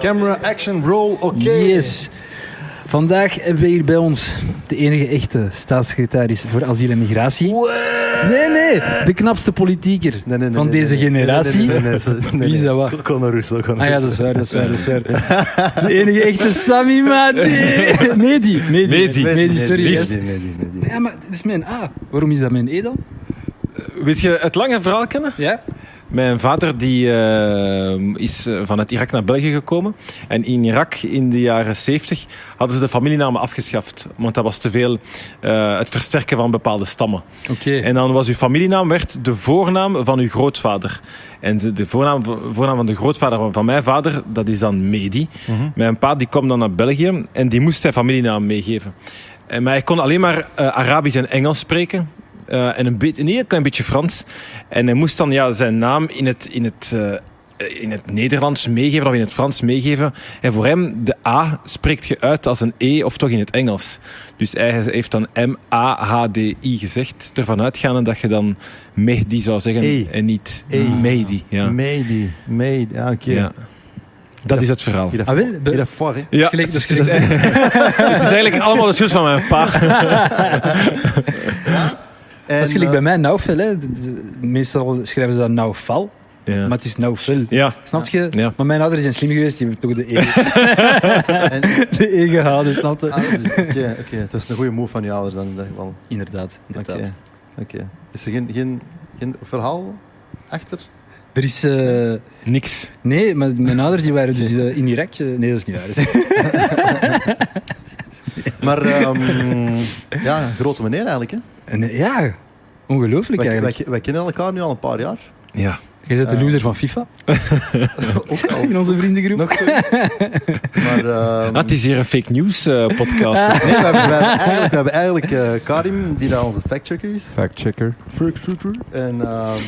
Camera, action, roll, oké. Yes. Vandaag hebben we hier bij ons de enige echte staatssecretaris voor asiel en migratie. Nee, nee, de knapste politieker Nee, nee, nee, van nee, deze nee, nee, generatie. Nee, nee, nee, nee, nee, nee, Wie is nee. dat waar? Conor Russo, Conor Ah ja, dat is waar, dat is waar, dat is waar. De enige echte Sami Madi. Medi, Medi, Medi. Medi, sorry. Medi, yes. Medi, Medi, Medi. Ja, maar het is mijn A. Waarom is dat mijn E dan? Weet je het lange verhaal kennen? Ja? Mijn vader die, eh, is eh, vanuit Irak naar België gekomen. En in Irak in de jaren 70 hadden ze de familienamen afgeschaft. Want dat was te veel eh, het versterken van bepaalde stammen. Oké. En dan was uw familienaam werd de voornaam van uw grootvader. En de- voornaam, voornaam van de grootvader van- van mijn vader, dat is dan Medi. Mhm. Mijn pa die kwam dan naar België en die moest zijn familienaam meegeven. En, maar hij kon alleen maar Arabisch en Engels spreken. Eh, en een, beetje, een heel klein beetje Frans. En hij moest dan ja, zijn naam in het, in het, eh, in het Nederlands meegeven of in het Frans meegeven. En voor hem, de A spreekt je uit als een E of toch in het Engels. Dus hij heeft dan M-A-H-D-I gezegd. Ervan uitgaande dat je dan Mehdi zou zeggen E. en niet E. Mehdi. Ja. Medi, Medi, ja, oké. Ja. Dat is het verhaal. Ah, wel, be- hier dat voor, hè. Ja, gelijk- het is eigenlijk allemaal de schuld van mijn pa. En, Dat is gelijk eh, bij mij Naufel. Hè. Meestal schrijven ze dat Naufal, Ja. maar het is Naufel. Ja. Snap je? Ja. Maar mijn ouders zijn slim geweest, die hebben toch de E, en- de e gehouden, snap je? ah, dus, Oké, oké. Het was een goede move van je ouders dan in dat geval. Inderdaad, inderdaad. Oké. Oké. Is er geen, geen, geen verhaal achter? Er is... eh, Niks. nee, maar mijn ouders die waren dus eh, in Irak. eh, nee, dat is niet waar. Maar ehm, ja, grote meneer eigenlijk. Hè? En, eh, ja, ongelooflijk Wij, wij, eigenlijk. wij kennen elkaar nu al een paar jaar. Ja. Jij bent de loser van FIFA Ook al. in onze vriendengroep. Nog zo. Maar ehm, Ah, het is hier een fake news eh, podcast. nee, we hebben, we hebben eigenlijk, we hebben eigenlijk eh, Karim, die daar onze factchecker is. Factchecker. En ehm,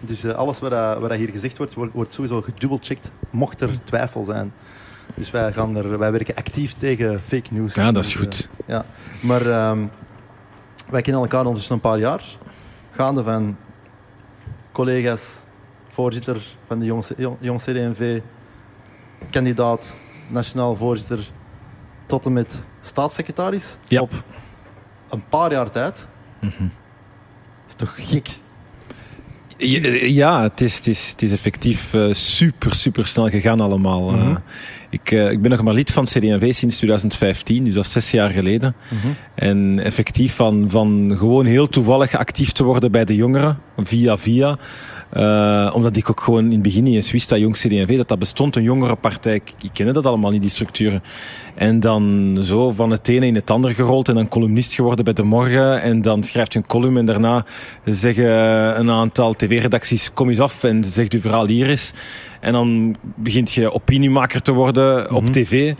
dus eh, alles wat, wat hier gezegd wordt, wordt, wordt sowieso gedubbelcheckt, mocht er twijfel zijn. Dus wij, gaan er, wij werken actief tegen fake news. Ja, dat is Dus, goed. eh, ja. Maar ehm, wij kennen elkaar ondertussen een paar jaar. Gaande van collega's, voorzitter van de jong, jong, jong CDMV, kandidaat, nationaal voorzitter, tot en met staatssecretaris. Ja. Op een paar jaar tijd. Mhm. Dat is toch gek? Ja, Ja, het is, het is, het is effectief eh, super, super snel gegaan allemaal. eh. Mhm. ik, eh, ik ben nog maar lid van CD&V sinds 2015, dus dat is zes jaar geleden. En effectief van, van gewoon heel toevallig actief te worden bij de jongeren, via via. Eh, omdat ik ook gewoon in het begin niet eens wist dat Jong CD&V, dat dat bestond, een jongerenpartij. Ik, ik kende dat allemaal niet, die structuren. En dan zo van het ene in het andere gerold en dan columnist geworden bij De Morgen. En dan schrijft je een column en daarna zeggen een aantal tv-redacties, kom eens af en zegt uw verhaal hier eens. En dan begint je opiniemaker te worden op tv.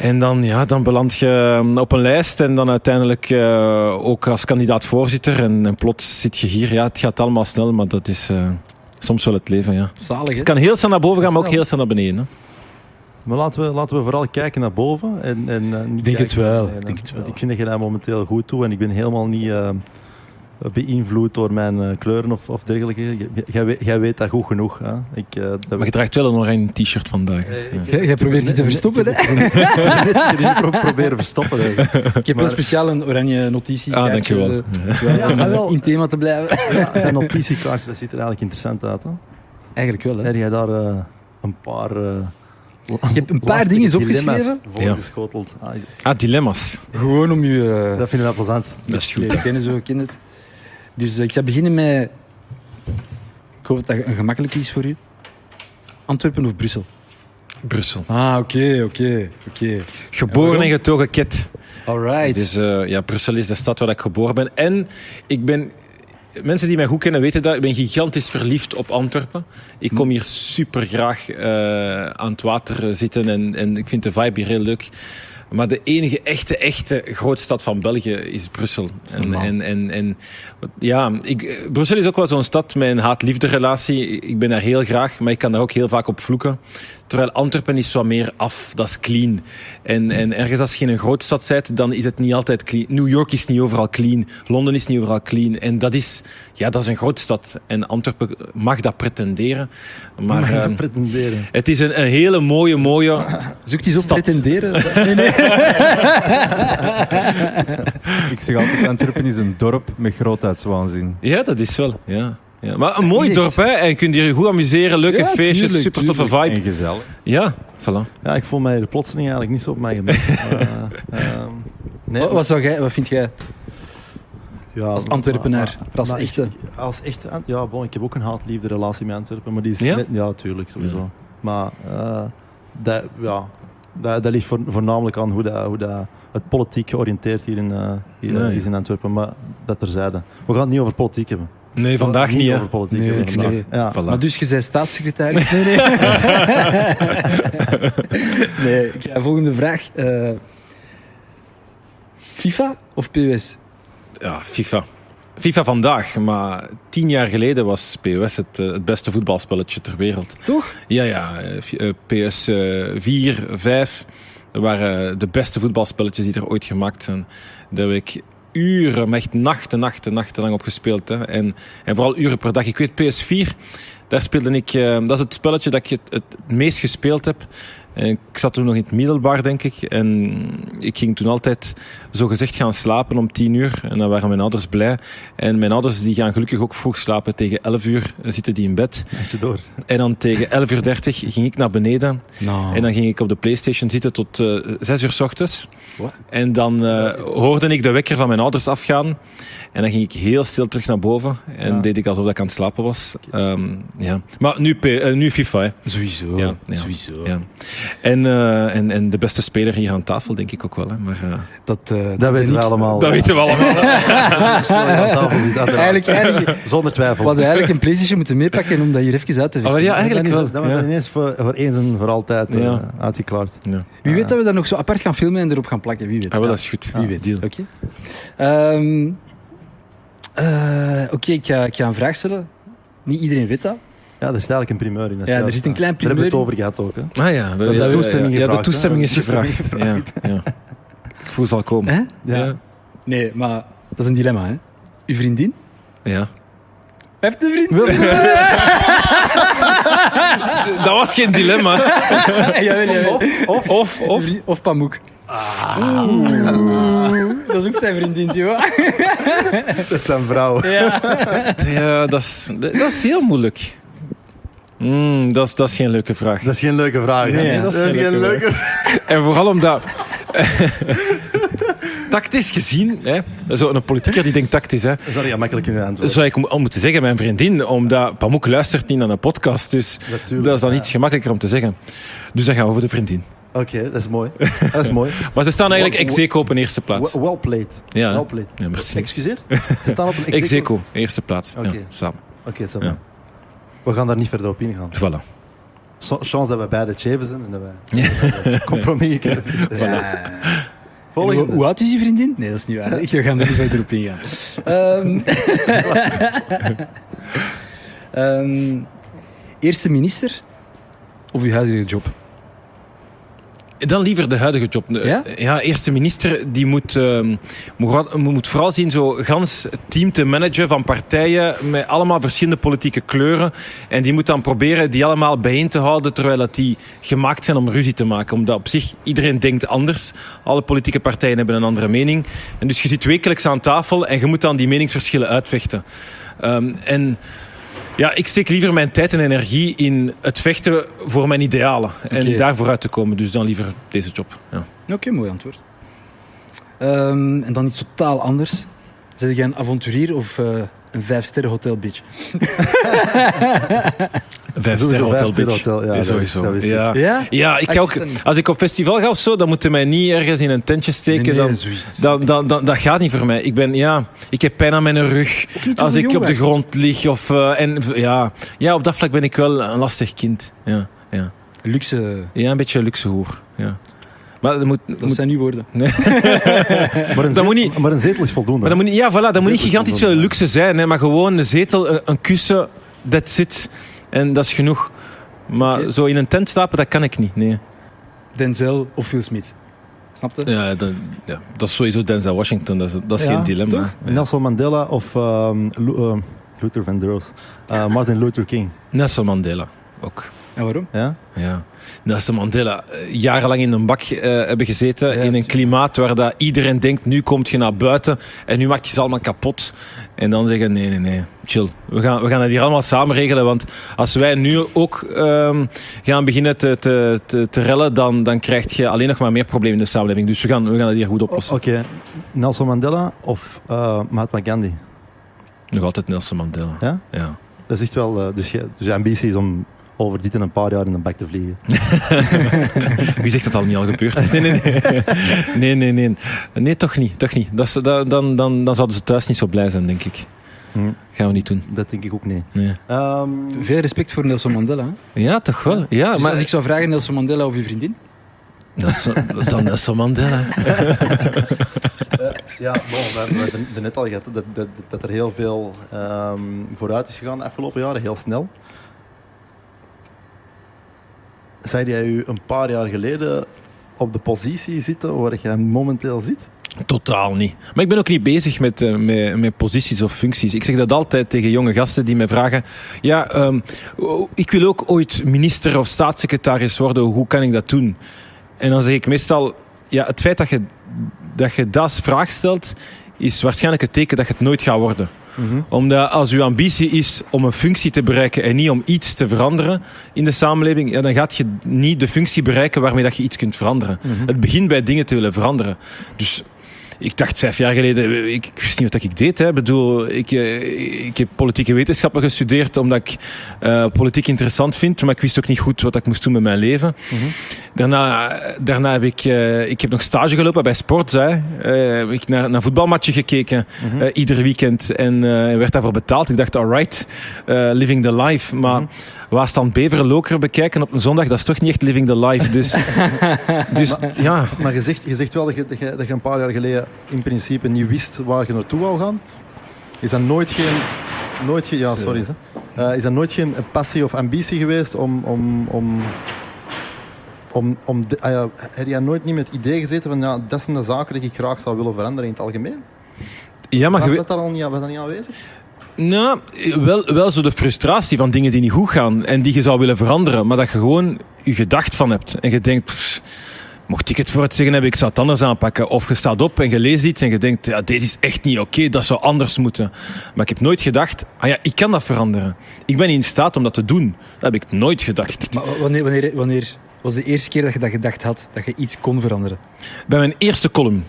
En dan, ja, dan beland je um, op een lijst en dan uiteindelijk uh, ook als kandidaat voorzitter. En, en plots zit je hier. Ja, het gaat allemaal snel, maar dat is uh, soms wel het leven, ja. Zalig, hè? Het kan heel snel naar boven gaan, maar ook heel snel naar beneden. Hè. Maar laten we, laten we vooral kijken naar boven. En, en, uh, niet denk het wel, nee, ik denk het want wel. Ik vind dat je daar momenteel goed toe en ik ben helemaal niet uh, beïnvloed door mijn uh, kleuren of, of dergelijke. Jij weet, jij weet dat goed genoeg. Hè? Ik, uh, dat Maar je draagt wel een oranje t-shirt vandaag. Eh, Ja. ik- Jij- jij probeert die te verstoppen, hè? Ik heb die pro proberen verstoppen. Hè. Ik heb wel speciaal een oranje notitie. Ah, dankjewel. Ja, maar wel. In thema te blijven. Ja, dat notitiekaartje dat ziet er eigenlijk interessant uit. Hè? Eigenlijk wel, hè? Heb jij daar uh, een paar... Uh, Je hebt een paar dingen opgeschreven. Voorgeschoteld. Ah, Ah, dilemma's. Gewoon om je... Uh, dat vind ik wel plezant. Dat is goed. kennen, zo, ik ken het. Dus uh, ik ga beginnen met... Ik hoop dat het een gemakkelijk is voor u. Antwerpen of Brussel? Brussel. Ah, oké, oké, oké. Geboren en getogen ket. Alright. Dus uh, ja, Brussel is de stad waar ik geboren ben. En ik ben mensen die mij goed kennen weten dat ik ben gigantisch verliefd op Antwerpen. Ik kom hier super graag uh, aan het water zitten en, en ik vind de vibe hier heel leuk. Maar de enige echte, echte grootstad van België is Brussel. En, en, en, en ja, ik, eh, Brussel is ook wel zo'n stad met een haat-liefde relatie. Ik ben daar heel graag, maar ik kan daar ook heel vaak op vloeken. Terwijl Antwerpen is wat meer af, dat is clean. En, en ergens als je in een grootstad bent, dan is het niet altijd clean. New York is niet overal clean, Londen is niet overal clean. En dat is, ja, dat is een grootstad. En Antwerpen mag dat pretenderen. Maar Mag je ehm, pretenderen. het is een, een hele mooie, mooie... Zoekt hij zo Stad. pretenderen? Nee, nee. Ik zeg altijd, Antwerpen is een dorp met grootheidswaanzin. Ja, dat is wel, ja. Ja. Maar een mooi dorp, hè. En je kunt hier goed amuseren, leuke Ja, feestjes, tuurlijk, super toffe tuurlijk. vibe. En gezellig. Ja, voilà. Ja, ik voel mij de plotseling eigenlijk niet zo op mijn gemak. Eh, ehm, nee, Wat, wat, zou jij, wat vind jij? ja, als Antwerpenaar, maar- als maar ik- echte? als echte Ant- ja, bon, ik heb ook een haat-liefde relatie met Antwerpen, maar die is Ja? net, ja, tuurlijk, sowieso. Ja. Maar eh, dat, ja, dat, dat ligt voor, voornamelijk aan hoe, dat, hoe dat het politiek georiënteerd hier, in, eh, hier Nee. is in Antwerpen, maar dat terzijde. We gaan het niet over politiek hebben. Nee, vandaag niet, over politiek Nee, ik vandaag. Ja. Voilà. Maar dus, je bent staatssecretaris? Nee, nee. nee, ik ga volgende vraag. Eh, FIFA of POS? Ja, FIFA. FIFA vandaag, maar tien jaar geleden was POS het, eh, het beste voetbalspelletje ter wereld. Toch? Ja, ja, PS eh, 4, 5, dat waren de beste voetbalspelletjes die er ooit gemaakt zijn. Daar heb ik uren, maar echt nachten, nachten, nachten lang op gespeeld. Hè. En, en vooral uren per dag. Ik weet PS4, daar speelde ik, eh, dat is het spelletje dat ik het, het meest gespeeld heb. En ik zat toen nog in het middelbaar, denk ik. En ik ging toen altijd zo gezegd gaan slapen om tien uur. En dan waren mijn ouders blij. En mijn ouders die gaan gelukkig ook vroeg slapen. Tegen 11 uur zitten die in bed. Door. En dan tegen 11 uur 30 ging ik naar beneden. Nou. En dan ging ik op de Playstation zitten tot eh 6 uur s ochtends. En dan eh, hoorde ik de wekker van mijn ouders afgaan. En dan ging ik heel stil terug naar boven. En Ja. deed ik alsof ik aan het slapen was. Ehm, ja. Maar nu, eh, nu FIFA, hè. Sowieso. Ja, ja. Sowieso. Ja. En, eh, en, en de beste speler hier aan tafel, denk ik ook wel. Hè. Maar, eh, Dat, eh, Dat weten we allemaal. dat weten we allemaal. Dat. Eigenlijk, eigenlijk, Zonder twijfel. we hadden eigenlijk een Playstation moeten meepakken om dat hier even uit te Oh, vechten. ja, eigenlijk dat wel. Dat was ineens voor, voor eens en voor altijd uitgeklaard. Ja. Wie weet dat we dat nog zo apart gaan filmen en erop gaan plakken. Wie weet. Ah, wel, dat is goed. Wie weet. Deal. Oké. Ehm, eh, Oké, ik, ga, ik ga een vraag stellen. Niet iedereen weet dat. Ja, dat is eigenlijk een primeur in. Ja, er zit een klein Daar hebben we het primeur over gehad ook. Hè. Ah ja, we, ja, de toestemming ja, ja, de gevraagd, toestemming hè? is gevraagd. Toestemming Ja, ja. Ik voel ze al komen. Hè? Ja. Ja. Nee, maar dat is een dilemma, hè? Uw vriendin? Ja. Heeft een vriendin. Dat was geen dilemma. jawel. Of, of, of. Of Pamuk. Oeh, dat is ook zijn vriendin, joh. Dat is zijn vrouw. Ja. Ja, dat is, dat is heel moeilijk. Mm, dat, is, dat is geen leuke vraag. Dat is geen leuke vraag. Nee, dat is geen leuke En vooral omdat... tactisch gezien, hè, zo een politieker die denkt tactisch, hè, Sorry, ja, makkelijk kunnen antwoorden. zou ik al moeten zeggen, mijn vriendin, omdat Pamuk luistert niet naar een podcast, dus Natuurlijk, dat is dan ja. iets gemakkelijker om te zeggen. Dus dan gaan we voor de vriendin. Oké, dat is mooi. Dat is mooi. Maar ze staan eigenlijk ex-eco op een eerste plaats. Well, played. Ja. Well played. Ja, merci. Excuseer? Ze staan op een Ex-eco, eerste plaats. Oké. Ja, samen. Oké, va. Ja. We gaan daar niet verder op ingaan. Voilà. So- Chance dat we beide cheven zijn en dat wij Ja. compromis kunnen. Ja. Volgende. Hoe, hoe oud is je vriendin? Nee, dat is niet waar. Ik ga er niet verder op ingaan. Ehm Ehm, eerste minister of uw huidige job? Dan liever de huidige job. De- Ja? eerste minister die moet, ehm, moet, vooral- moet vooral zien zo gans team te managen van partijen met allemaal verschillende politieke kleuren. En die moet dan proberen die allemaal bijeen te houden terwijl dat die gemaakt zijn om ruzie te maken. Omdat op zich iedereen denkt anders. Alle politieke partijen hebben een andere mening. En dus je zit wekelijks aan tafel en je moet dan die meningsverschillen uitvechten. Ehm, en ja, ik steek liever mijn tijd en energie in het vechten voor mijn idealen. En daar vooruit te komen. Dus dan liever deze job. Ja. Oké, mooi antwoord. Ehm, en dan iets totaal anders. Zijn jij een avonturier of eh, een vijf-sterren hotel bitch? Vijf Sowieso sterren hotel, bitch. hotel, ja, dat sowieso. is- dat ja. Ja? Ja, ik ga ook, als ik op festival ga of zo, dan moeten mij niet ergens in een tentje steken. Nee, nee, dan, dan, dan, dan, dat gaat niet voor mij. Ik ben, ja, ik heb pijn aan mijn rug. Als ik op de grond lig of, eh, en, ja, ja, op dat vlak ben ik wel een lastig kind. Ja, ja. Luxe. ja een beetje luxe hoer. Ja. Maar dat moet, Dat moet- zijn uw woorden. Maar een, Dat zetel, moet niet- maar een zetel is voldoende. maar dat moet niet, ja, voilà, dat moet niet gigantisch veel luxe zijn, hè, maar gewoon een zetel, een, een kussen, that's it. En dat is genoeg. Maar zo in een tent slapen, dat kan ik niet, nee. Denzel of Will Smith. Snap je? Ja, dat, ja, dat is sowieso Denzel Washington, dat is, dat is Ja, geen dilemma. toch? Ja. Nelson Mandela of ehm, Lu- ehm, Luther Vandross. Eh Martin Luther King. Nelson Mandela, ook. En waarom? Ja? Ja. Nelson Mandela, eh, jarenlang in een bak eh, hebben gezeten, Ja, in een klimaat waar dat iedereen denkt, nu komt je naar buiten en nu maak je ze allemaal kapot. En dan zeggen, nee, nee, nee, chill. We gaan, we gaan het hier allemaal samen regelen, want als wij nu ook ehm, gaan beginnen te, te, te, te rellen, dan, dan krijg je alleen nog maar meer problemen in de samenleving. Dus we gaan, we gaan het hier goed oplossen. Oké, Nelson Mandela of eh, Mahatma Gandhi. Nog altijd Nelson Mandela. Ja? Ja. Dat is echt wel... eh, dus, je, dus je ambitie is om over dit in een paar jaar in een bak te vliegen. Wie zegt dat al niet al gebeurd is? Nee, nee, nee. Nee, nee, nee. Nee, toch niet. Toch niet. Dat dat, dan, dan, dan zouden ze thuis niet zo blij zijn, denk ik. Hm, Gaan we niet doen. dat denk ik ook niet. Nee. Ehm, Veel respect voor Nelson Mandela. hè. Ja, toch wel. Ja, Dus maar als ik zou vragen, Nelson Mandela of uw vriendin? Nelson, dan Nelson Mandela. ja, bon, we hebben het er net al gehad dat, dat, dat er heel veel ehm, vooruit is gegaan de afgelopen jaren, heel snel. Zei jij u een paar jaar geleden op de positie zitten waar jij momenteel zit? Totaal niet. Maar ik ben ook niet bezig met, eh, met, met posities of functies. Ik zeg dat altijd tegen jonge gasten die mij vragen: Ja, ehm, ik wil ook ooit minister of staatssecretaris worden. Hoe kan ik dat doen? En dan zeg ik meestal: Ja, het feit dat je dat, je dat vraag stelt, is waarschijnlijk het teken dat je het nooit gaat worden. Omdat als uw ambitie is om een functie te bereiken en niet om iets te veranderen in de samenleving, ja, dan gaat je niet de functie bereiken waarmee dat je iets kunt veranderen. Het begint bij dingen te willen veranderen. Dus ik dacht vijf jaar geleden, ik wist niet wat ik deed. Hè. Ik bedoel, ik, eh, ik heb politieke wetenschappen gestudeerd omdat ik eh, politiek interessant vind, maar ik wist ook niet goed wat ik moest doen met mijn leven. Daarna, daarna heb ik, eh, ik heb nog stage gelopen bij Sports. Hè. Heb ik naar, naar voetbalmatchen gekeken, eh, ieder weekend. En werd daarvoor betaald. Ik dacht, alright, living the life. Maar waar staan Beveren Loker bekijken op een zondag, dat is toch niet echt living the life. Dus, dus ja. Maar je zegt, je zegt wel dat je, dat, je, dat je een paar jaar geleden in principe niet wist waar je naartoe wou gaan. Is dat nooit geen, nooit geen ja, sorry. Eh, is dat nooit geen passie of ambitie geweest om, om, om, om, om de, ah ja, heb jij nooit niet met het idee gezeten van ja, dat zijn de zaken die ik graag zou willen veranderen in het algemeen? Ja, maar Was je, dat daar al niet, was dat niet aanwezig? Nou, wel, wel zo de frustratie van dingen die niet goed gaan en die je zou willen veranderen, maar dat je gewoon je gedacht van hebt en je denkt, pff, mocht ik het voor het zeggen hebben, ik zou het anders aanpakken. Of je staat op en je leest iets en je denkt, ja, deze is echt niet oké, dat zou anders moeten. Maar ik heb nooit gedacht, ah ja, ik kan dat veranderen. Ik ben in staat om dat te doen. Dat heb ik nooit gedacht. Maar wanneer, wanneer, wanneer was de eerste keer dat je dat gedacht had, dat je iets kon veranderen? Bij mijn eerste column.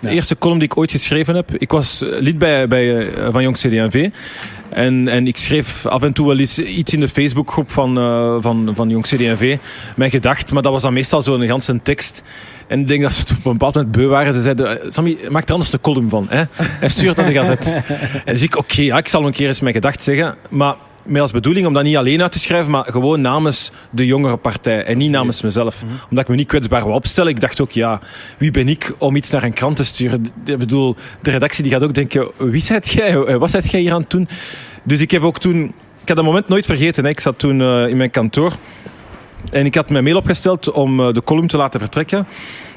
De Ja. eerste column die ik ooit geschreven heb. Ik was eh, lid bij, bij, eh, van Jong CD&V. En, en ik schreef af en toe wel eens iets in de Facebookgroep van, eh, van, van Jong CD&V. Mijn gedacht, maar dat was dan meestal zo'n ganse tekst. En ik denk dat ze het op een bepaald moment beu waren. Ze zeiden, Sammy, maak er anders een column van. Hè? En stuur het naar de gazet. en dus ik, oké, ja, ik zal een keer eens mijn gedacht zeggen. Maar met als bedoeling om dat niet alleen uit te schrijven, maar gewoon namens de jongere partij en niet namens mezelf. Omdat ik me niet kwetsbaar wou opstellen. Ik dacht ook, ja, wie ben ik om iets naar een krant te sturen? Ik bedoel, de redactie die gaat ook denken, wie zijt jij? Eh, Wat zijt jij hier aan het doen? Dus ik heb ook toen, ik had dat moment nooit vergeten. Hè. Ik zat toen eh, in mijn kantoor. En ik had mijn mail opgesteld om eh, de column te laten vertrekken.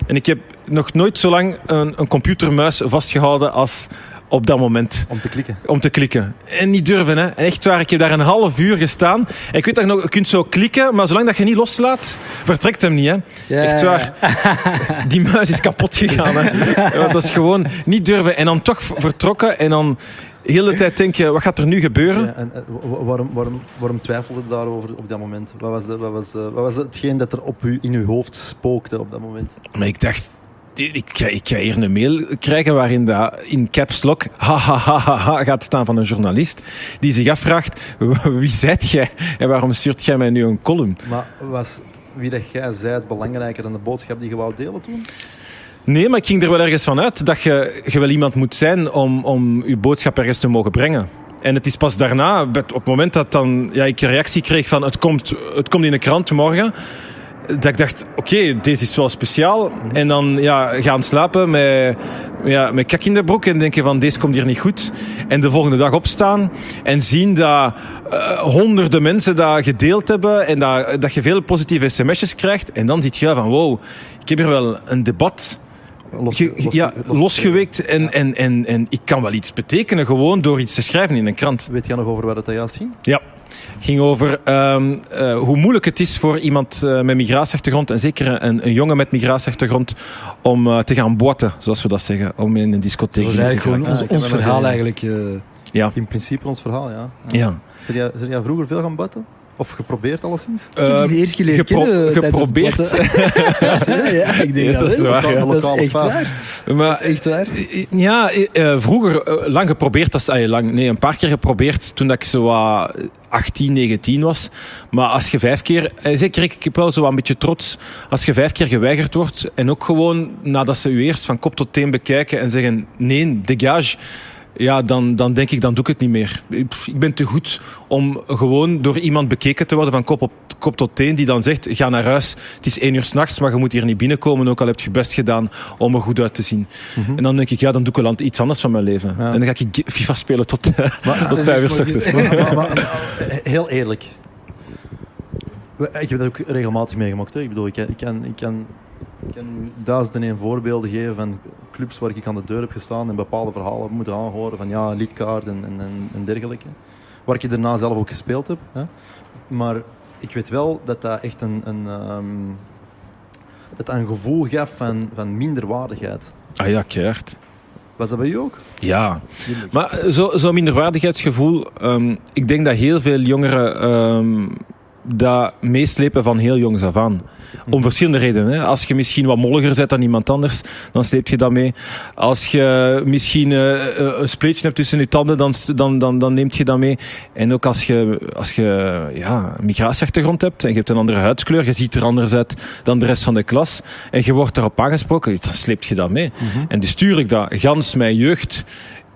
En ik heb nog nooit zo lang een, een computermuis vastgehouden als op dat moment Om te klikken. om te klikken. En niet durven, hè. Echt waar, ik heb daar een half uur gestaan. En ik weet dat je nog, je kunt zo klikken, maar zolang dat je niet loslaat, vertrekt hem niet, hè. Echt waar. Die muis is kapot gegaan, hè. Dat is gewoon niet durven. En dan toch vertrokken en dan de hele tijd denken, wat gaat er nu gebeuren? Ja, en, eh, wa- waarom, waarom, waarom twijfelde je daarover op dat moment? Wat was, de, wat, was, eh, wat was hetgeen dat er op u, in uw hoofd spookte op dat moment? Maar ik dacht, ik ga, ik ga hier een mail krijgen waarin dat in caps lock ha, ha, ha, ha, ha gaat staan van een journalist die zich afvraagt, wie zijt jij en waarom stuurt jij mij nu een column? Maar was wie dat jij zei het belangrijker dan de boodschap die je wou delen toen? Nee, maar ik ging er wel ergens van uit dat je, je wel iemand moet zijn om, om je boodschap ergens te mogen brengen. En het is pas daarna, op het moment dat dan, ja, ik een reactie kreeg van het komt, het komt in de krant morgen. Dat ik dacht, oké, deze is wel speciaal. En dan ja, gaan slapen met, ja, met kak in de broek en denken van, deze komt hier niet goed. En de volgende dag opstaan en zien dat eh, honderden mensen dat gedeeld hebben en dat, dat je veel positieve sms'jes krijgt. En dan ziet je van, wow, ik heb hier wel een debat Los, ja, los- losgeweekt en, en, en, en ik kan wel iets betekenen gewoon door iets te schrijven in een krant. Weet je nog over waar het juist ging? Ja, ging over ehm, eh, hoe moeilijk het is voor iemand eh, met migratieachtergrond, en zeker een, een jongen met migratieachtergrond, om eh, te gaan boiten, zoals we dat zeggen, om in een discotheek Dat is te eigenlijk gewoon gaan. ons, ons er verhaal eigenlijk. eh. Ja. In principe ons verhaal, ja. Ja. Zijn jij, zijn jij vroeger veel gaan butten? Of geprobeerd alleszins? Ik heb die Eh, gepro- kennen, geprobeerd. ja, ik denk Ja, dat is wel. waar, ja. Dat is echt waar. Maar, Dat is echt waar. Ja, eh, vroeger eh, lang geprobeerd, dat is lang, nee, een paar keer geprobeerd toen dat ik zo wat 18, 19 was. Maar als je vijf keer, eh, zeker ik, ik heb wel zo een beetje trots, als je vijf keer geweigerd wordt en ook gewoon nadat ze u eerst van kop tot teen bekijken en zeggen nee, dégage. Ja, dan, dan denk ik, dan doe ik het niet meer. Ik ik ben te goed om gewoon door iemand bekeken te worden van kop, op, kop tot teen, die dan zegt, ga naar huis, het is één uur s'nachts, maar je moet hier niet binnenkomen, ook al heb je best gedaan om er goed uit te zien. En dan denk ik, ja, dan doe ik wel iets anders van mijn leven. Ja. En dan ga ik FIFA spelen tot, eh, tot vijf uur s ochtends. Maar, maar- maar, heel eerlijk. Ik heb dat ook regelmatig meegemaakt. Hè. Ik bedoel, ik ik, kan, ik, kan, ik kan duizenden en voorbeelden geven van clubs waar ik aan de deur heb gestaan en bepaalde verhalen heb moeten aanhoren van ja, lidkaart en, en, en, dergelijke. Waar ik daarna zelf ook gespeeld heb. Hè. Maar ik weet wel dat dat echt een, een, ehm, dat dat een gevoel gaf van, van minderwaardigheid. Ah ja, keihard. Was dat bij u ook? Ja, maar zo'n zo minderwaardigheidsgevoel, ehm, ik denk dat heel veel jongeren ehm, dat meeslepen van heel jongs af aan. Om verschillende redenen. Hè. Als je misschien wat molliger bent dan iemand anders, dan sleep je dat mee. Als je misschien eh, eh, een spleetje hebt tussen je tanden, dan, dan, dan, dan neemt je dat mee. En ook als je, als je ja, een migratieachtergrond hebt en je hebt een andere huidskleur, je ziet er anders uit dan de rest van de klas, en je wordt daarop aangesproken, dan sleept je dat mee. En dus tuurlijk dat gans mijn jeugd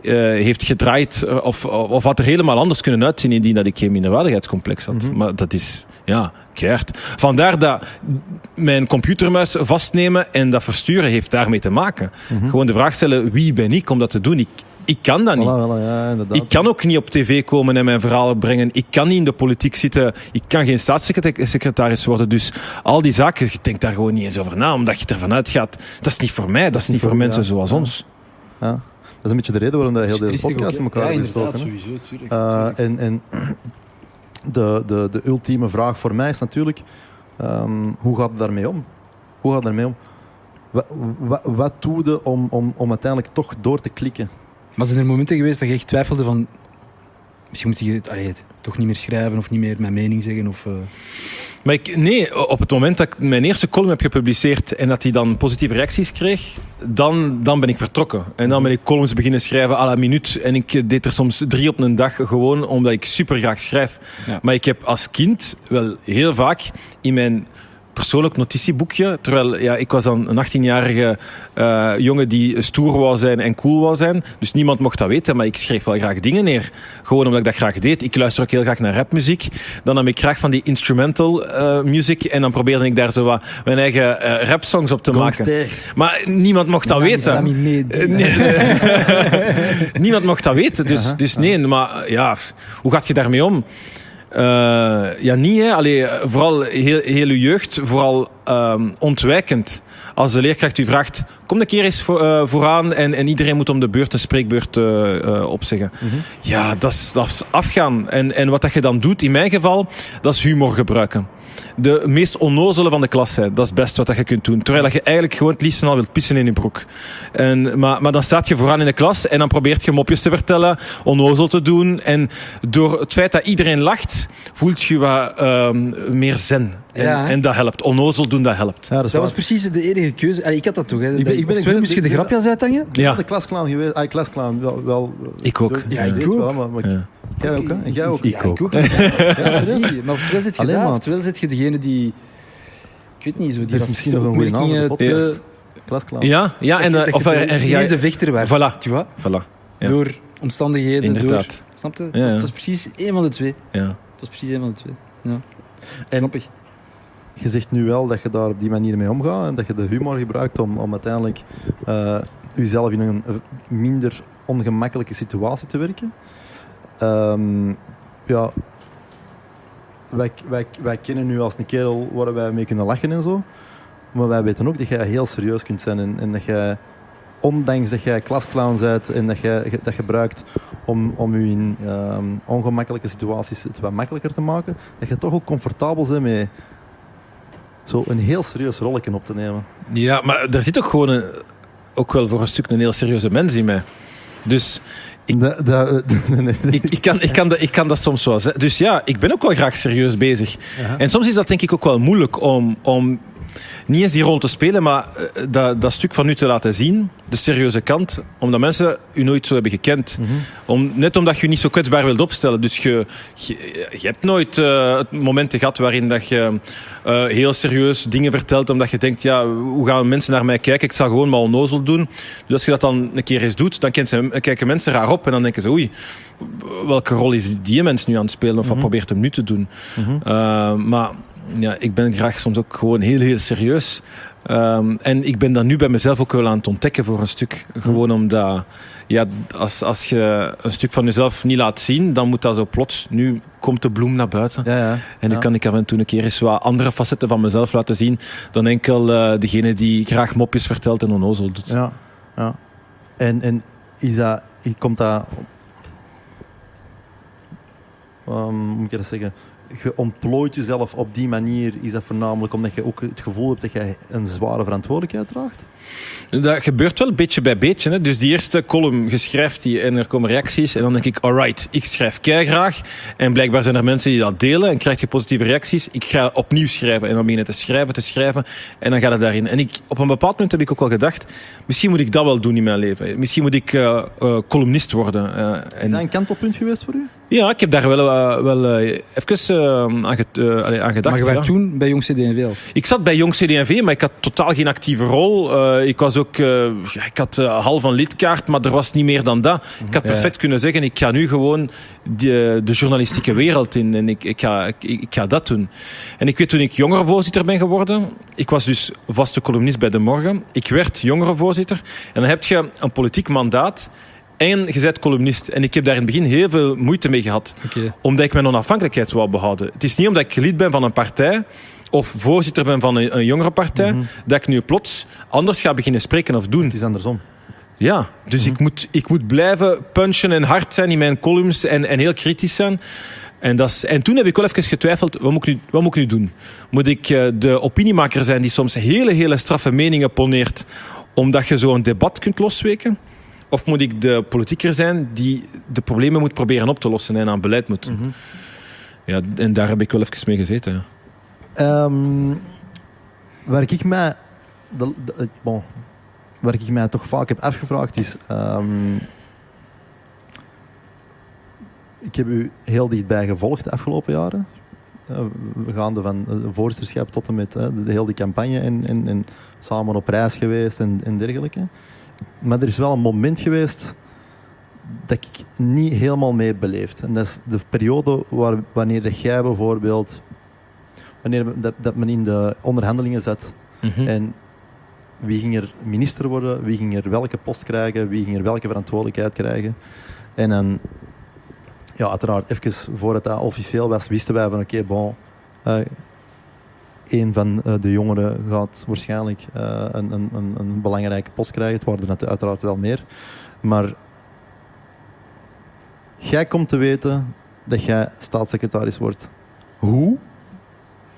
eh, heeft gedraaid, eh, of, of had er helemaal anders kunnen uitzien indien dat ik geen minderwaardigheidscomplex had. Maar dat is, ja, keihard. Vandaar dat mijn computermuis vastnemen en dat versturen heeft daarmee te maken. Gewoon de vraag stellen, wie ben ik om dat te doen? Ik, ik kan dat niet. Voilà, ja. Ik kan ook niet op tv komen en mijn verhalen brengen. Ik kan niet in de politiek zitten. Ik kan geen staatssecretaris worden. Dus al die zaken, je denkt daar gewoon niet eens over na, omdat je ervan uitgaat. Dat is niet voor mij, dat is niet voor mensen ja. zoals Ja. ons. Ja. Dat is een beetje de reden waarom dat heel deze podcast in elkaar ja, hebben inderdaad, gestoken. hè. sowieso, tuurlijk. Eh, en en de, de, de ultieme vraag voor mij is natuurlijk, ehm, hoe gaat het daarmee om? Hoe gaat het daarmee om? Wat, wat, wat doe je om, om, om uiteindelijk toch door te klikken? Maar zijn er momenten geweest dat je echt twijfelde van... Misschien moet je allee, toch niet meer schrijven of niet meer mijn mening zeggen of... eh, Maar ik, nee, op het moment dat ik mijn eerste column heb gepubliceerd en dat hij dan positieve reacties kreeg, dan, dan ben ik vertrokken. En dan ben ik columns beginnen schrijven à la minuut. En ik deed er soms drie op een dag gewoon omdat ik super graag schrijf. Ja. Maar ik heb als kind wel heel vaak in mijn persoonlijk notitieboekje, terwijl ja, ik was dan een 18-jarige eh, jongen die stoer wou zijn en cool wou zijn. Dus niemand mocht dat weten, maar ik schreef wel graag dingen neer. Gewoon omdat ik dat graag deed. Ik luister ook heel graag naar rapmuziek. Dan nam ik graag van die instrumental eh music en dan probeerde ik daar zo wat mijn eigen eh, rapsongs op te maken. Maar niemand mocht dat weten. Niemand mocht dat weten. Dus, dus nee, maar ja, hoe gaat je daarmee om? Eh, ja, niet hè. Allee, vooral heel, heel uw jeugd, vooral ehm, ontwijkend. Als de leerkracht u vraagt, kom een keer eens voor, eh, vooraan en, en iedereen moet om de beurt een spreekbeurt eh, opzeggen. Ja, dat is, dat is afgaan. En, en wat dat je dan doet, in mijn geval, dat is humor gebruiken. De meest onnozele van de klas zijn, dat is het beste wat dat je kunt doen. Terwijl dat je eigenlijk gewoon het liefst al wilt pissen in je broek. En, maar, maar dan staat je vooraan in de klas en dan probeert je mopjes te vertellen, onnozel te doen. En door het feit dat iedereen lacht, voelt je wat ehm, meer zen. En, Ja, en dat helpt. Onnozel doen, dat helpt. Ja, dat was precies de enige keuze. Allee, ik had dat toch. Hè. ben- ik ben- ik ben- je de ik- grapjas uithangen. Ik ben Ja. de klasclown geweest. Ah, klasclown, wel. wel Ik ook. Ja, je ik ook. wel, maar, maar Ja. Jij ook, hè? Jij ook. Ja, ik ook. Ja, Ja. Maar terwijl zit je Alleen daar, maar. terwijl zit je degene die... Ik weet niet, zo die Dat is misschien nog een goede naam te- Klasclown. Ja, ja en, eh, of er, er, is de vechter werd. Voilà. Tu vois? Voilà. Ja. Door omstandigheden, Inderdaad. door... Snap je? Ja, Dus ja. dat is precies één van de twee. Ja. Dat is precies één van de twee. Ja. En- je zegt nu wel dat je daar op die manier mee omgaat en dat je de humor gebruikt om, om uiteindelijk eh, jezelf in een minder ongemakkelijke situatie te werken. Ehm, ja, wij, wij, wij kennen nu als een kerel waar wij mee kunnen lachen en zo. Maar wij weten ook dat jij heel serieus kunt zijn en, en dat jij, ondanks dat jij klasclown bent en dat jij dat gebruikt om, om je in ehm, ongemakkelijke situaties het wat makkelijker te maken, dat je toch ook comfortabel bent met zo een heel serieus rolletje op te nemen. Ja, maar er zit ook gewoon een, ook wel voor een stuk een heel serieuze mens in mij. Dus ik, Da- da- nee, nee. ik, ik, kan, ik, kan dat, ik kan dat soms wel zeggen. Dus ja, ik ben ook wel graag serieus bezig. En soms is dat denk ik ook wel moeilijk om, om niet eens die rol te spelen, maar eh, dat, dat stuk van u te laten zien, de serieuze kant, omdat mensen u nooit zo hebben gekend. Om, net omdat je je niet zo kwetsbaar wilt opstellen. Dus je, je, je hebt nooit eh, het momenten gehad waarin dat je eh, heel serieus dingen vertelt, omdat je denkt, ja, hoe gaan mensen naar mij kijken? Ik zal gewoon maar onnozel doen. Dus als je dat dan een keer eens doet, dan ze- kijken mensen raar op en dan denken ze, oei, welke rol is die mens nu aan het spelen of wat probeert hem nu te doen? Uh, maar ja, ik ben graag soms ook gewoon heel, heel serieus. Um, en ik ben dat nu bij mezelf ook wel aan het ontdekken voor een stuk. Gewoon omdat, ja, als, als je een stuk van jezelf niet laat zien, dan moet dat zo plots. Nu komt de bloem naar buiten. Ja, ja. En Ja. kan ik af en toe een keer eens wat andere facetten van mezelf laten zien dan enkel uh, degene die graag mopjes vertelt en onnozel doet. Ja, ja. En, en is dat, komt dat, um, hoe moet ik dat zeggen, je ontplooit jezelf op die manier, is dat voornamelijk omdat je ook het gevoel hebt dat jij een zware verantwoordelijkheid draagt? Dat gebeurt wel beetje bij beetje. Hè. Dus die eerste column, je schrijft die en er komen reacties. En dan denk ik, alright, ik schrijf kei graag. En blijkbaar zijn er mensen die dat delen en krijg je positieve reacties. Ik ga opnieuw schrijven en dan begin je te schrijven, te schrijven. En dan gaat het daarin. En ik, op een bepaald moment heb ik ook wel gedacht, misschien moet ik dat wel doen in mijn leven. Misschien moet ik uh, uh, columnist worden. Uh, en... Is dat een kantelpunt geweest voor u? Ja, ik heb daar wel, wel even aan, aan gedacht. Maar je werd ja. toen bij Jong CD&V Ik zat bij Jong CD&V, maar ik had totaal geen actieve rol. Uh, ik was ook, uh, ja, ik had uh, half een lidkaart, maar er was niet meer dan dat. Ik had perfect ja. kunnen zeggen, ik ga nu gewoon de, de journalistieke wereld in en ik, ik, ga, ik, ik ga dat doen. En ik weet toen ik jongerenvoorzitter ben geworden, ik was dus vaste columnist bij De Morgen, ik werd jongerenvoorzitter en dan heb je een politiek mandaat en je bent columnist. En ik heb daar in het begin heel veel moeite mee gehad. Okay. Omdat ik mijn onafhankelijkheid wou behouden. Het is niet omdat ik lid ben van een partij of voorzitter ben van een, een jongere partij, mm -hmm. dat ik nu plots anders ga beginnen spreken of doen. Het is andersom. Ja, dus mm -hmm. ik, moet, ik moet blijven punchen en hard zijn in mijn columns en, en heel kritisch zijn. En, dat is, en toen heb ik wel even getwijfeld, wat moet ik nu, wat moet ik nu doen? Moet ik uh, de opiniemaker zijn die soms hele, hele straffe meningen poneert, omdat je zo een debat kunt losweken? Of moet ik de politieker zijn die de problemen moet proberen op te lossen en aan beleid moet doen? Mm -hmm. Ja, en daar heb ik wel even mee gezeten. Ja. Um, waar ik mij, de, de, bon, waar ik mij toch vaak heb afgevraagd is, um, ik heb u heel dichtbij gevolgd de afgelopen jaren. Uh, we gaande van de voorzitterschap tot en met uh, de, de hele campagne en, en, en, samen op reis geweest en, en dergelijke. Maar er is wel een moment geweest dat ik niet helemaal mee beleefd. En dat is de periode waar, wanneer jij bijvoorbeeld, wanneer dat, dat men in de onderhandelingen zat mm -hmm. en wie ging er minister worden, wie ging er welke post krijgen, wie ging er welke verantwoordelijkheid krijgen. En dan, ja, uiteraard, even voordat dat officieel was, wisten wij van oké, okay, bon, uh, een van uh, de jongeren gaat waarschijnlijk uh, een, een, een, een, belangrijke post krijgen. Het worden er uiteraard wel meer. Maar jij komt te weten dat jij staatssecretaris wordt. Hoe?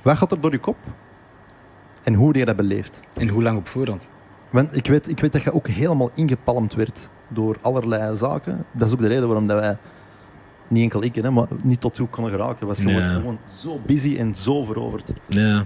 Wat gaat er door je kop? En hoe je dat beleeft? En hoe lang op voorhand? Want ik weet, ik weet dat je ook helemaal ingepalmd werd door allerlei zaken. Dat is ook de reden waarom dat wij niet enkel ik, hè, maar niet tot toe kon geraken. Was gewoon, ja. gewoon zo busy en zo veroverd. Ja.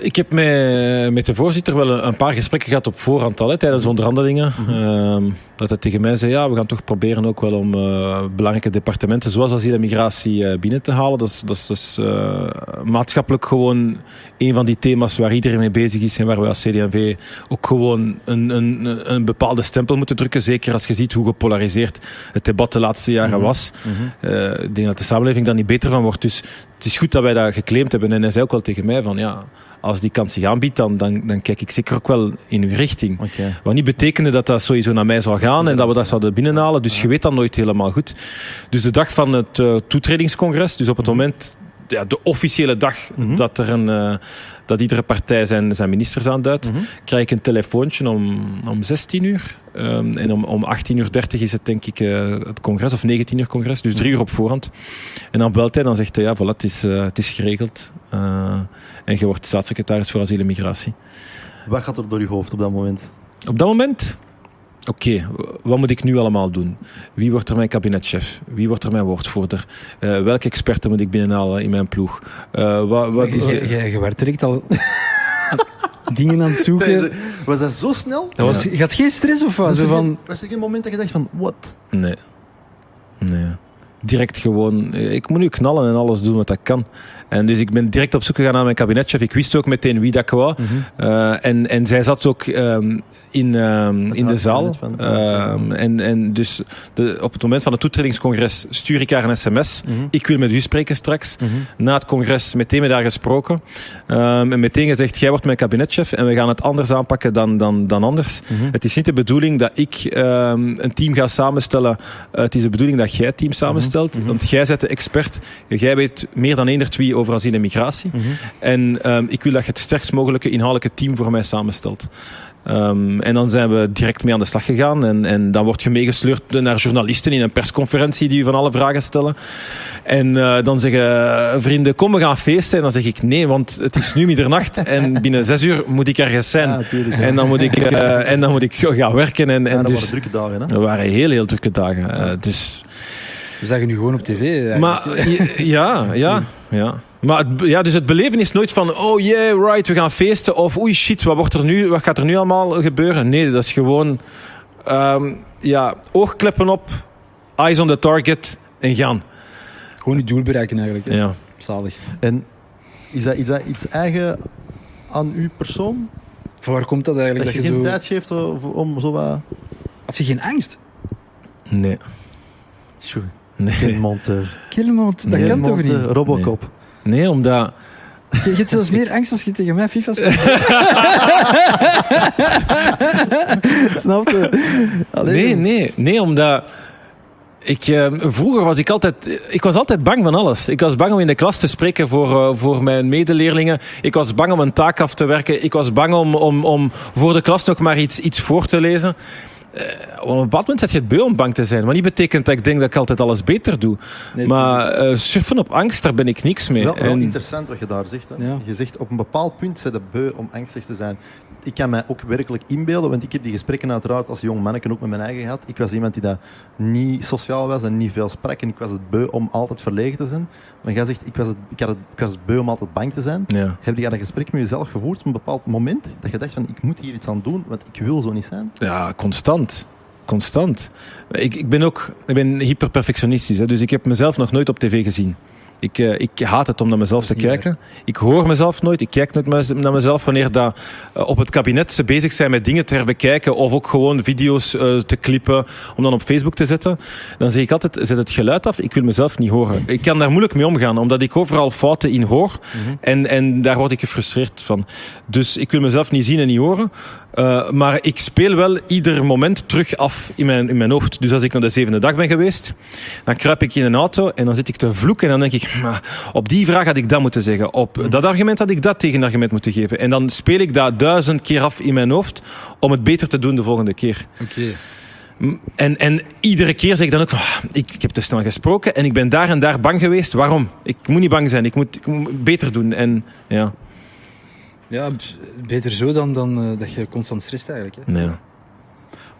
Ik heb met, met de voorzitter wel een, paar gesprekken gehad op voorhand al, hè, tijdens onderhandelingen. Ehm, dat hij tegen mij zei, ja, we gaan toch proberen ook wel om eh, belangrijke departementen zoals asiel en migratie eh, binnen te halen. Dat is, dat is, dat is eh, maatschappelijk gewoon een van die thema's waar iedereen mee bezig is en waar we als CD&V ook gewoon een, een, een bepaalde stempel moeten drukken. Zeker als je ziet hoe gepolariseerd het debat de laatste jaren was. Eh, ik denk dat de samenleving daar niet beter van wordt. Dus het is goed dat wij dat geclaimd hebben. En hij zei ook wel tegen mij van ja, als die kans zich aanbiedt, dan, dan, dan kijk ik zeker ook wel in uw richting. Oké. Wat niet betekende dat dat sowieso naar mij zou gaan en dat we dat zouden binnenhalen. Dus je weet dat nooit helemaal goed. Dus de dag van het eh, toetredingscongres, dus op het moment, ja, de officiële dag Mhm. dat er een, eh, dat iedere partij zijn, zijn ministers aanduidt, Mhm. krijg ik een telefoontje om, om 16 uur. Ehm, en om, om 18.30 uur 30 is het denk ik eh, het congres, of 19 uur congres, dus drie uur op voorhand. En dan belt hij, dan zegt hij, ja, voilà, het is, eh, het is geregeld. En je wordt staatssecretaris voor asiel en migratie. Wat gaat er door je hoofd op dat moment? Op dat moment, oké, wat moet ik nu allemaal doen? Wie wordt er mijn kabinetchef? Wie wordt er mijn woordvoerder? Eh, welke experten moet ik binnenhalen in mijn ploeg? Eh, wat, wat is, Je, je, je werd direct al dingen aan het zoeken. Was dat zo snel? Dat was, je had geen stress of wat? Was er, van, geen, was er geen moment dat je dacht van, what? Nee. Nee. Direct gewoon, eh, ik moet nu knallen en alles doen wat ik kan. En dus ik ben direct op zoek gegaan naar mijn kabinetchef. Ik wist ook meteen wie dat ik wou. Eh, en, en zij zat ook ehm, in, ehm, in de zaal. Ehm, en, en dus de, op het moment van het toetredingscongres stuur ik haar een sms. Mhm. Ik wil met u spreken straks. Na het congres meteen met haar gesproken. Ehm, en meteen gezegd, jij wordt mijn kabinetchef en we gaan het anders aanpakken dan, dan, dan anders. Mhm. Het is niet de bedoeling dat ik ehm, een team ga samenstellen. Eh, het is de bedoeling dat jij het team samenstelt. Want jij bent de expert. Jij weet meer dan eender wie over asiel en migratie. En ehm, ik wil dat je het sterkst mogelijke inhoudelijke team voor mij samenstelt. Ehm, en dan zijn we direct mee aan de slag gegaan. En, en dan word je meegesleurd naar journalisten in een persconferentie die je van alle vragen stellen. En eh, dan zeggen vrienden, kom we gaan feesten. En dan zeg ik nee, want het is nu middernacht. En binnen zes uur moet ik ergens zijn. Ja, tuurlijk, ja. en, dan moet ik, eh, en dan moet ik gaan werken. En, Ja, en dat dus, waren drukke dagen, hè? dat waren heel, heel drukke dagen. Eh, dus, we zagen nu gewoon op tv. eigenlijk. maar ja, ja, ja. Maar het, ja, dus het beleven is nooit van, oh yeah, right, we gaan feesten. Of oei shit, wat, wordt er nu, wat gaat er nu allemaal gebeuren? Nee, dat is gewoon, ehm, ja, oogkleppen op, eyes on the target en gaan. Gewoon je doel bereiken eigenlijk. hè. Ja. Zalig. En is dat, is dat iets eigen aan uw persoon? Van waar komt dat eigenlijk? Dat je Dat je geen zo... tijd geeft om, om zo wat... Had je geen angst? Nee. Tjoe, Nee. Geen monteur. Kilmond, dat Nee, kan toch niet? Robocop. Nee, omdat... Je hebt zelfs meer angst als je tegen mij FIFA speelt. Snap je? Nee, nee, nee, omdat... Ik, eh, vroeger was ik altijd, ik was altijd bang van alles. Ik was bang om in de klas te spreken voor, eh, voor mijn medeleerlingen. Ik was bang om een taak af te werken. Ik was bang om, om, om voor de klas nog maar iets, iets voor te lezen. Eh, op een bepaald moment zet je het beu om bang te zijn. Maar niet betekent dat ik denk dat ik altijd alles beter doe. Nee, maar eh, surfen op angst, daar ben ik niks mee. Wel, wel En- interessant wat je daar zegt. Hè. Ja. Je zegt op een bepaald punt zit het beu om angstig te zijn. Ik kan mij ook werkelijk inbeelden, want ik heb die gesprekken uiteraard als jong manneke ook met mijn eigen gehad. Ik was iemand die dat niet sociaal was en niet veel sprak en ik was het beu om altijd verlegen te zijn. Maar jij zegt, ik was het, ik had het, ik was het beu om altijd bang te zijn. ja. Heb je dat gesprek met jezelf gevoerd op een bepaald moment dat je dacht van, ik moet hier iets aan doen, want ik wil zo niet zijn? Ja, constant. Constant. Ik, ik ben ook ik ben hyperperfectionistisch, dus ik heb mezelf nog nooit op tv gezien. Ik, eh, ik haat het om naar mezelf te kijken. Ik hoor mezelf nooit. Ik kijk nooit naar mezelf wanneer dat, eh, op het kabinet ze bezig zijn met dingen te herbekijken of ook gewoon video's eh, te clippen om dan op Facebook te zetten. Dan zeg ik altijd, zet het geluid af. Ik wil mezelf niet horen. Ik kan daar moeilijk mee omgaan, omdat ik overal fouten in hoor. en, en daar word ik gefrustreerd van. Dus ik wil mezelf niet zien en niet horen. Maar ik speel wel ieder moment terug af in mijn, in mijn hoofd. Dus als ik naar de zevende dag ben geweest, dan kruip ik in een auto en dan zit ik te vloeken en dan denk ik, maar op die vraag had ik dat moeten zeggen. Op dat argument had ik dat tegenargument moeten geven. En dan speel ik dat duizend keer af in mijn hoofd om het beter te doen de volgende keer. Oké. En, en iedere keer zeg ik dan ook, ah, ik, ik heb te snel gesproken en ik ben daar en daar bang geweest. Waarom? Ik moet niet bang zijn, ik moet, ik moet beter doen. En ja, Ja, beter zo dan, dan eh, dat je constant stresst eigenlijk. Hè. nee.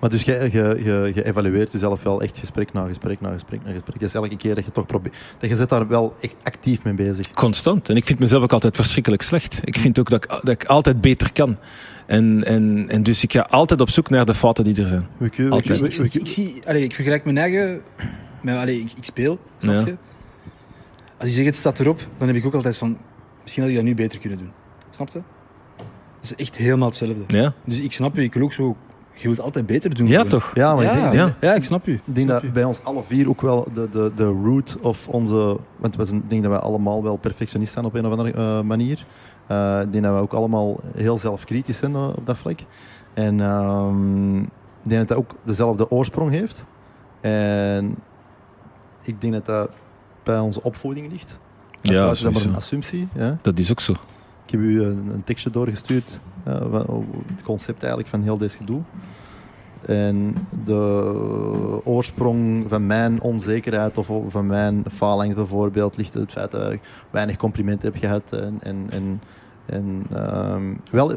Maar dus je, je, je, je evalueert jezelf wel echt gesprek na gesprek na gesprek na gesprek. Dus elke keer dat je toch probeert, dat je zit daar wel echt actief mee bezig. Constant. En ik vind mezelf ook altijd verschrikkelijk slecht. Ik vind ook dat ik, dat ik altijd beter kan. En, en, en dus ik ga altijd op zoek naar de fouten die er zijn. We kunnen- Altijd. we- Ik, we- ik, ik, zie, allee, ik vergelijk mijn eigen. Met, allee, ik, ik speel, snap Ja. je? Als je zegt het staat erop, dan heb ik ook altijd van. Misschien had ik dat nu beter kunnen doen. Snap je? Dat is echt helemaal hetzelfde. Ja, Dus ik snap je, ik wil ook zo. Je wilt altijd beter doen. ja toch? ja, maar ja, ik denk, ja. ja, ik snap u. ik denk dat bij ons alle vier ook wel de, de, de root of onze. Want we denk dat wij allemaal wel perfectionist zijn op een of andere eh, manier. Eh, ik denk dat we ook allemaal heel zelfkritisch zijn eh, op dat vlak. En ehm, ik denk dat dat ook dezelfde oorsprong heeft. En ik denk dat dat bij onze opvoeding ligt. Ja, dat is maar een assumptie. Ja. Dat is ook zo. Ik heb u een, een tekstje doorgestuurd, het concept eigenlijk van heel deze gedoe. En de oorsprong van mijn onzekerheid of van mijn falangst bijvoorbeeld ligt in het feit dat ik weinig complimenten heb gehad. En, en, en, en ehm, wel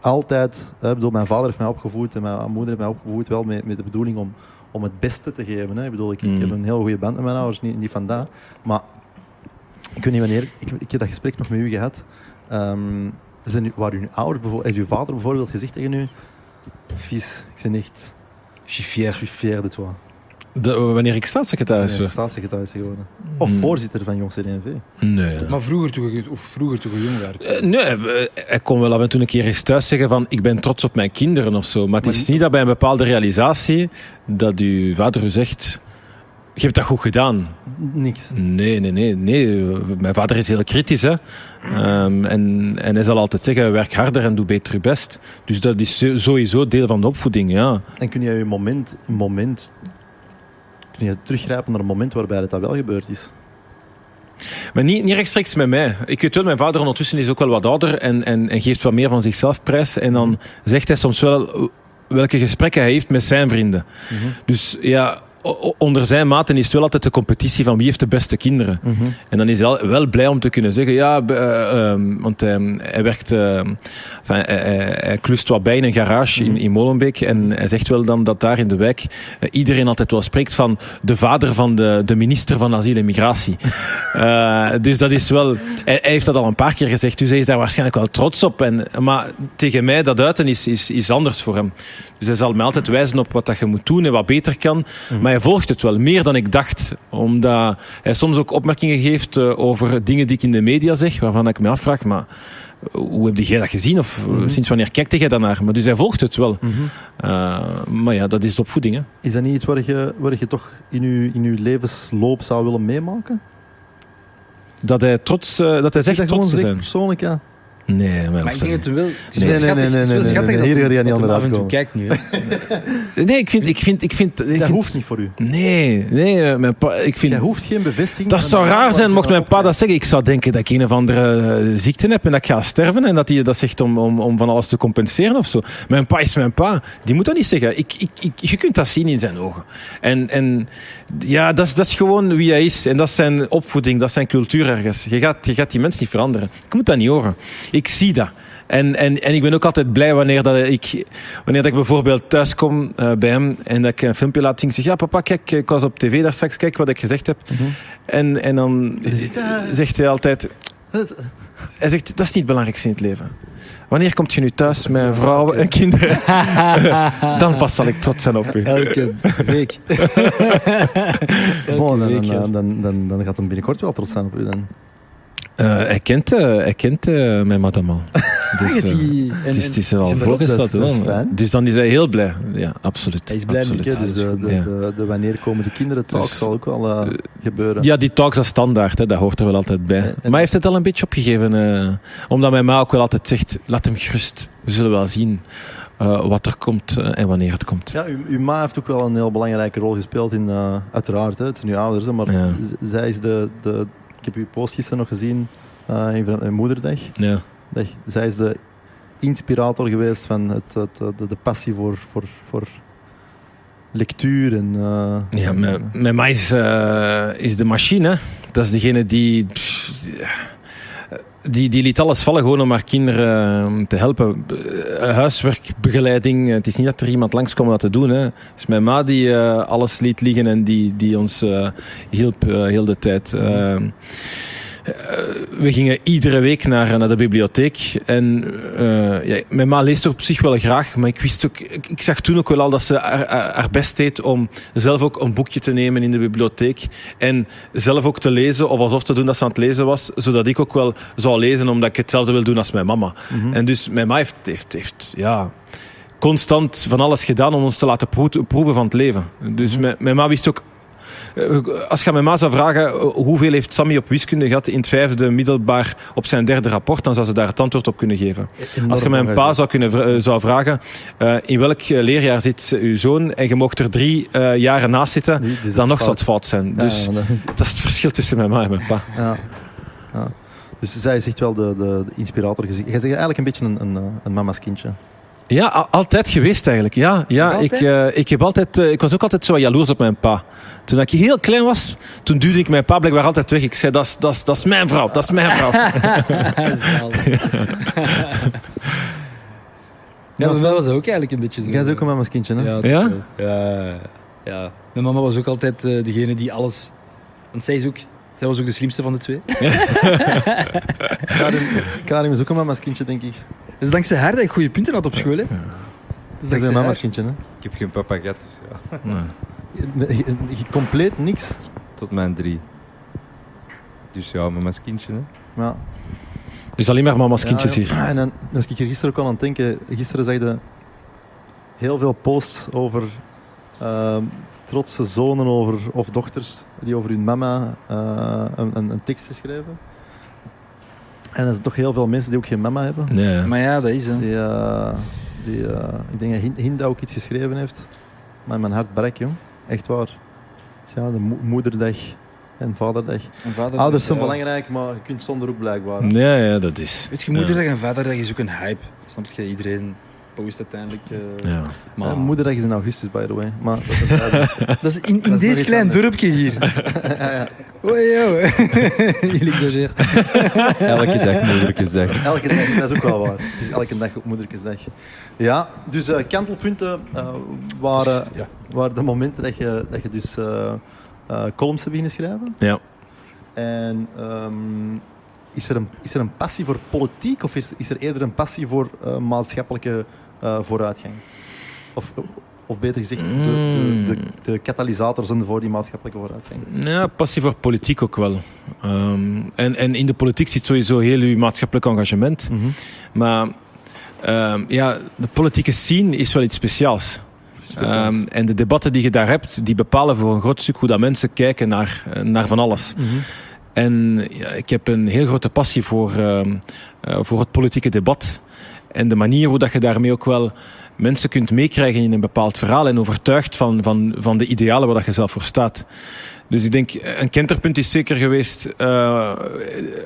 altijd, hè, ik bedoel, mijn vader heeft mij opgevoed en mijn moeder heeft mij opgevoed wel met, met de bedoeling om, om het beste te geven. Hè. Ik bedoel, ik, ik Mm. heb een heel goede band met mijn ouders, niet, niet vandaar. Maar ik weet niet wanneer, ik, ik heb dat gesprek nog met u gehad. Ehm, zijn waar uw ouder, bijvoorbeeld, heeft uw vader bijvoorbeeld gezegd tegen u, Fils, ik ben echt, je suis fier, je suis fier de toi. De, wanneer ik staatssecretaris Nee, werd? staatssecretaris geworden. Of Mm. voorzitter van Jong CD&V. Nee. Maar vroeger toen je, of vroeger toen je jong werd. Eh, Nee, eh, hij kon wel af en toe een keer eens thuis zeggen van ik ben trots op mijn kinderen of zo. Maar het is niet dat bij een bepaalde realisatie dat uw vader u zegt je hebt dat goed gedaan. Niks. Nee, nee, nee, nee. Mijn vader is heel kritisch, hè. Ehm, en, en hij zal altijd zeggen, werk harder en doe beter je best. Dus dat is sowieso deel van de opvoeding, ja. En kun je een moment, moment, kun je teruggrijpen naar een moment waarbij dat, dat wel gebeurd is? Maar niet, niet rechtstreeks met mij. Ik weet wel, mijn vader ondertussen is ook wel wat ouder en, en, en geeft wat meer van zichzelf prijs. En dan zegt hij soms wel welke gesprekken hij heeft met zijn vrienden. Dus ja, onder zijn maten is het wel altijd de competitie van wie heeft de beste kinderen. En dan is hij al- wel blij om te kunnen zeggen, ja, eh, ehm, want ehm, hij werkt, ehm, enfin, hij, klust wat bij in een garage in, in Molenbeek. En hij zegt wel dan dat daar in de wijk eh, iedereen altijd wel spreekt van de vader van de, de minister van Asiel en Migratie. Eh, dus dat is wel, hij, hij heeft dat al een paar keer gezegd, dus hij is daar waarschijnlijk wel trots op. En, maar tegen mij dat uiten is, is, is anders voor hem. Dus hij zal mij altijd wijzen op wat dat je moet doen en wat beter kan. Maar hij volgt het wel, meer dan ik dacht. Omdat hij soms ook opmerkingen geeft eh, over dingen die ik in de media zeg, waarvan ik me afvraag, maar hoe heb jij dat gezien? Of eh, sinds wanneer kijkt jij daarnaar? Maar dus hij volgt het wel. Eh, maar ja, dat is opvoeding, hè. Is dat niet iets waar je, waar je toch in je, in uw levensloop zou willen meemaken? Dat hij trots, eh, dat hij zegt dat trots te zijn. persoonlijk, ja? Nee, maar, Maar ik denk dat het wel. Het is Nee, wel nee, schattig, nee, het is nee, nee, nee, dat hier hem- ga je niet af en toe kijkt nu. Hè. Nee, ik vind, ik vind, ik vind, ik Dat vind- hoeft niet voor u. nee, nee, mijn pa, ik vind, Jij hoeft geen bevestiging. Dat zou de raar zijn mocht mijn pa dat zeggen. Ik zou denken dat ik een of andere eh, ziekte heb en dat ik ga sterven en dat hij dat zegt om, om, om van alles te compenseren of zo. Mijn pa is mijn pa. Die moet dat niet zeggen. Ik, ik, ik, je kunt dat zien in zijn ogen. En, en ja, dat is, dat is gewoon wie hij is. En dat is zijn opvoeding, dat is zijn cultuur ergens. Je gaat, je gaat die mens niet veranderen. Ik moet dat niet horen. Ik zie dat. En, en, en ik ben ook altijd blij wanneer, dat ik, wanneer dat ik bijvoorbeeld thuis kom eh, bij hem en dat ik een filmpje laat zien. Ik zeg, ja papa, kijk, ik was op tv daar straks, kijk wat ik gezegd heb. En, en dan zegt hij altijd, hij zegt, dat is niet het belangrijkste in het leven. Wanneer komt je nu thuis met vrouwen en kinderen? dan pas zal ik trots zijn op u. Elke week. Elke Bon, dan, week, dan, gast. dan, dan, dan gaat hem binnenkort wel trots zijn op u. Dan. Eh, hij kent, eh, hij kent eh, mijn madame al. Dus, die- en- en- het is er al voorgesteld. fijn. Dus dan is hij heel blij. Ja, absoluut. Hij is blij met absoluut. Oké, dus de, de, Ja. de, de wanneer komen de kinderen talk Dus- zal ook wel gebeuren. Ja, die talks als standaard, hè, dat hoort er wel altijd bij. En- maar hij heeft het al een beetje opgegeven. omdat mijn ma ook wel altijd zegt, laat hem gerust. We zullen wel zien eh, wat er komt en wanneer het komt. Ja, uw, uw ma heeft ook wel een heel belangrijke rol gespeeld in, eh, uiteraard, hè, het zijn uw ouders, hè, maar Ja. zij is de, de, heb uw post gisteren nog gezien, eh in in moederdag, Ja. dat, zij is de inspirator geweest van het, het, de, de passie voor, voor, voor lectuur en... eh, Ja, mijn, mijn ma is, eh, is de machine. Dat is degene die... pff, die, die liet alles vallen gewoon om haar kinderen eh, te helpen. Eh, huiswerk, begeleiding. Het is niet dat er iemand langskwam dat te doen. Hè. Het is mijn ma die eh, alles liet liggen en die, die ons hielp heel de tijd. Eh, we gingen iedere week naar, naar de bibliotheek. En eh, ja, mijn ma leest op zich wel graag, maar ik wist ook, ik, ik zag toen ook wel al dat ze haar, best deed om zelf ook een boekje te nemen in de bibliotheek. En zelf ook te lezen, of alsof te doen dat ze aan het lezen was, zodat ik ook wel zou lezen, omdat ik hetzelfde wil doen als mijn mama. En dus mijn ma heeft, heeft, heeft ja, constant van alles gedaan om ons te laten proe- proeven van het leven. Dus mijn, mijn ma wist ook als je aan mijn ma zou vragen eh, hoeveel heeft Sammy op wiskunde gehad in het vijfde middelbaar op zijn derde rapport, dan zou ze daar het antwoord op kunnen geven. Enorm Als je mijn pa zou, kunnen, eh, zou vragen eh, in welk eh, leerjaar zit eh, uw zoon en je mocht er drie eh, jaren naast zitten, zit dan nog zou fout. het fout zijn. Ja, Dus ja, dat- dat is het verschil tussen mijn ma en mijn pa. Ja. ja. Dus zij is echt wel de, de, de inspirator. Jij zegt eigenlijk een beetje een, een, eh, een mama's kindje. Ja, altijd geweest eigenlijk. Ja, ja ik, eh, ik, heb altijd, eh, ik was ook altijd zo jaloers op mijn pa. Toen ik heel klein was, toen duwde ik mijn pa blijkbaar altijd weg. Ik zei, dat is- dat is- dat is mijn vrouw, dat is mijn vrouw. Ja, bij mij was dat ook eigenlijk een beetje zo. Jij is ook een mama's kindje, hè? Ja, Ja? ja, ja. Mijn mama was ook altijd eh, degene die alles... Want zij is ook... Zij was ook de slimste van de twee. Karim, Karim is ook een mama's kindje, denk ik. Dus dankzij haar dat ik goede punten had op school. Hè. Dus Jij is dankzij een mama's kindje, hè? Ik heb geen papa gehad, dus ja. Nee. Compleet niks. Tot mijn drie. Dus ja, mama's kindje, hè. Ja. Dus alleen maar mama's kindjes Ja, hier. ja. En dan was ik er gisteren ook al aan het denken. Gisteren zag je heel veel posts over ehm, trotse zonen over, of dochters die over hun mama eh, een, een, een tekst geschreven. En er zijn toch heel veel mensen die ook geen mama hebben. Nee. Maar ja, dat is hè. Die, eh, die, eh, ik denk dat Hin- Hinda ook iets geschreven heeft. Maar mijn hart breekt, jong. Echt waar. Dus ja, de mo- moederdag en vaderdag. Mijn vader Ouders zijn ja. belangrijk, maar je kunt zonder ook blijkbaar. Ja, ja, dat is. Weet je, moederdag en vaderdag is ook een hype. Snap je? Iedereen post uiteindelijk. eh, Ja. Maar moederdag is in augustus, by the way. Maar dat is duidelijk. dat is in, in deze klein anders. dorpje hier. ja, ja. Oei, yo. Jullie exageren. Elke dag moederlijkesdag. Elke dag, dat is ook wel waar. Het is elke dag op moederkesdag. Ja, dus eh, kantelpunten eh, waren, Ja. waren de momenten dat je, dat je dus eh eh, columns hebt beginnen schrijven. Ja. En ehm, is, er een, is er een passie voor politiek of is, is er eerder een passie voor eh, maatschappelijke eh, vooruitgang? Of, of beter gezegd, de, de, de, de katalysators voor die maatschappelijke vooruitgang. Ja, passie voor politiek ook wel. Ehm, en, en in de politiek zit sowieso heel uw maatschappelijk engagement. Maar ehm, ja, de politieke scene is wel iets speciaals. Ehm, en de debatten die je daar hebt, die bepalen voor een groot stuk hoe dat mensen kijken naar, eh, naar van alles. En ja, ik heb een heel grote passie voor, eh, voor het politieke debat. En de manier hoe dat je daarmee ook wel mensen kunt meekrijgen in een bepaald verhaal en overtuigt van, van, van de idealen waar dat je zelf voor staat. Dus ik denk, een kenterpunt is zeker geweest eh,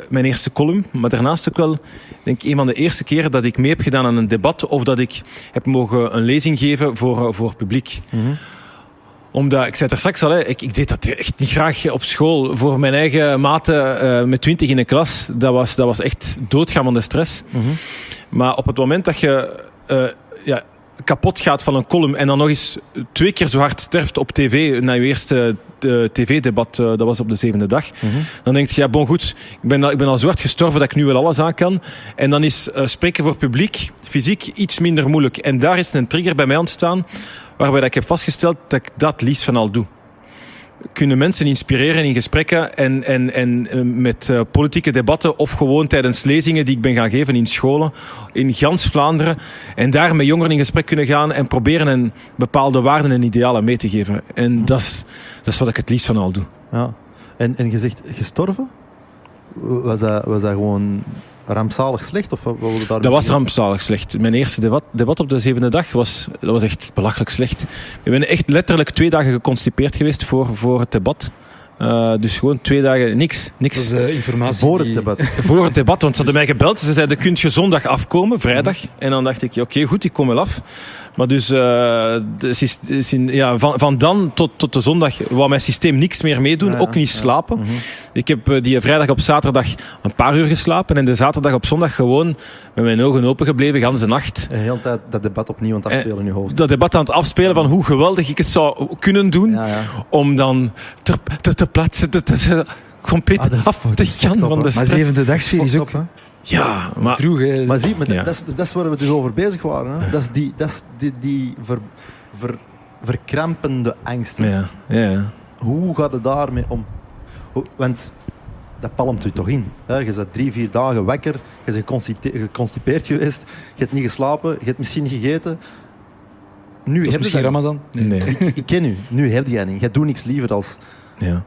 mijn eerste column. Maar daarnaast ook wel, denk ik, een van de eerste keren dat ik mee heb gedaan aan een debat of dat ik heb mogen een lezing geven voor, voor publiek omdat, ik zei het er straks al, hè, ik, ik deed dat echt niet graag op school. Voor mijn eigen maten eh, met twintig in een klas, dat was, dat was echt doodgaan van de stress. Maar op het moment dat je eh, ja, kapot gaat van een column en dan nog eens twee keer zo hard sterft op tv, na je eerste eh, tv-debat, eh, dat was op de zevende dag, dan denk je, ja, bon goed, ik ben, al- ik ben al zo hard gestorven dat ik nu wel alles aan kan. En dan is spreken voor publiek, fysiek, iets minder moeilijk. En daar is een trigger bij mij ontstaan, waarbij dat ik heb vastgesteld dat ik dat liefst van al doe kunnen mensen inspireren in gesprekken en, en, en eh, met eh, politieke debatten of gewoon tijdens lezingen die ik ben gaan geven in scholen in gans Vlaanderen en daar met jongeren in gesprek kunnen gaan en proberen een bepaalde waarden en idealen mee te geven. En dat is, dat is wat ik het liefst van al doe. Ja. En, en je zegt gestorven? Was dat, was dat gewoon rampzalig slecht? Of wat wilde daar Dat was rampzalig slecht. Mijn eerste debat, debat op de zevende dag was, dat was echt belachelijk slecht. Ik ben echt letterlijk twee dagen geconstipeerd geweest voor, voor het debat. Eh, dus gewoon twee dagen niks. niks. Dat is eh, informatie. Voor het die- debat. voor het debat, want ze hadden mij gebeld. Ze zeiden, kunt je zondag afkomen, vrijdag? En dan dacht ik, ja, oké, goed, ik kom wel af. Maar dus, uh, de, systeem, ja, van, van dan tot, tot de zondag wou mijn systeem niks meer meedoen, Ja, ook niet ja. slapen. Mhm. Ik heb uh, die vrijdag op zaterdag een paar uur geslapen en de zaterdag op zondag gewoon met mijn ogen open gebleven, nacht. De hele tijd dat debat opnieuw aan het afspelen in je hoofd. Dat debat aan het afspelen van hoe geweldig ik het zou kunnen doen om dan ter, ter, ter plaatse te, te, te- compleet Ah, af te gaan van de hè. Maar stress. zevende dagsfeer is ook Ja, maar droeg. Maar zie, maar dat- Ja. dat, is, dat is waar we dus over bezig waren. Hè. Dat is die, dat is die, die ver, ver, verkrampende angst. ja, ja. Hoe gaat het daarmee om? Want dat palmt u toch in. Hè? Je bent drie, vier dagen wekker, je bent geconstipe- geconstipeerd geweest, je hebt niet geslapen, je hebt misschien niet gegeten. Nu heb je misschien dat Ramadan. Nee. Ik ken u, nu heb je dat niet. Jij doet niks liever als... Ja.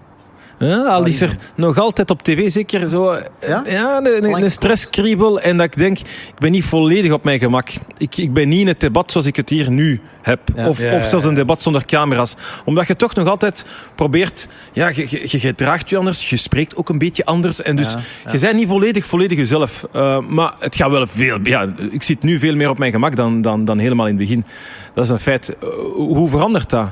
Ja, al is er nog altijd op tv zeker zo Ja? ja? een, een, stresskriebel en dat ik denk, ik ben niet volledig op mijn gemak. Ik, ik ben niet in het debat zoals ik het hier nu heb. Ja. of, Ja, of zelfs een debat zonder camera's. Omdat je toch nog altijd probeert, ja, je, je, je gedraagt je anders, je spreekt ook een beetje anders. En dus Ja, ja. je bent niet volledig, volledig jezelf. Uh, maar het gaat wel veel, ja, ik zit nu veel meer op mijn gemak dan, dan, dan helemaal in het begin. Dat is een feit. Uh, hoe verandert dat?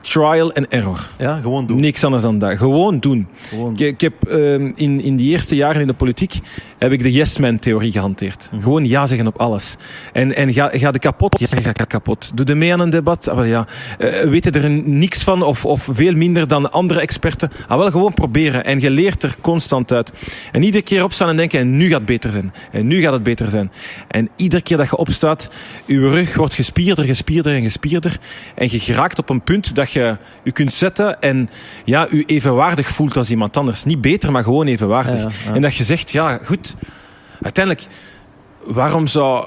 Trial and error. Ja, gewoon doen. Niks anders dan dat. Gewoon doen. Gewoon Ik, ik heb uh, in, in die eerste jaren in de politiek heb ik de yes-man-theorie gehanteerd. Mhm. Gewoon ja zeggen op alles. En, en ga, ga de kapot? Ja, ga kapot. Doe er mee aan een debat? Ah, wel ja. Uh, weet er niks van of, of veel minder dan andere experten? Ah, wel gewoon proberen. En je leert er constant uit. En iedere keer opstaan en denken, en nu gaat het beter zijn. En nu gaat het beter zijn. En iedere keer dat je opstaat, je rug wordt gespierder, gespierder en gespierder. En je geraakt op een punt dat je je kunt zetten en ja, je evenwaardig voelt als iemand anders. Niet beter, maar gewoon evenwaardig. Ja, ja, ja. En dat je zegt, ja, goed, uiteindelijk, waarom zou,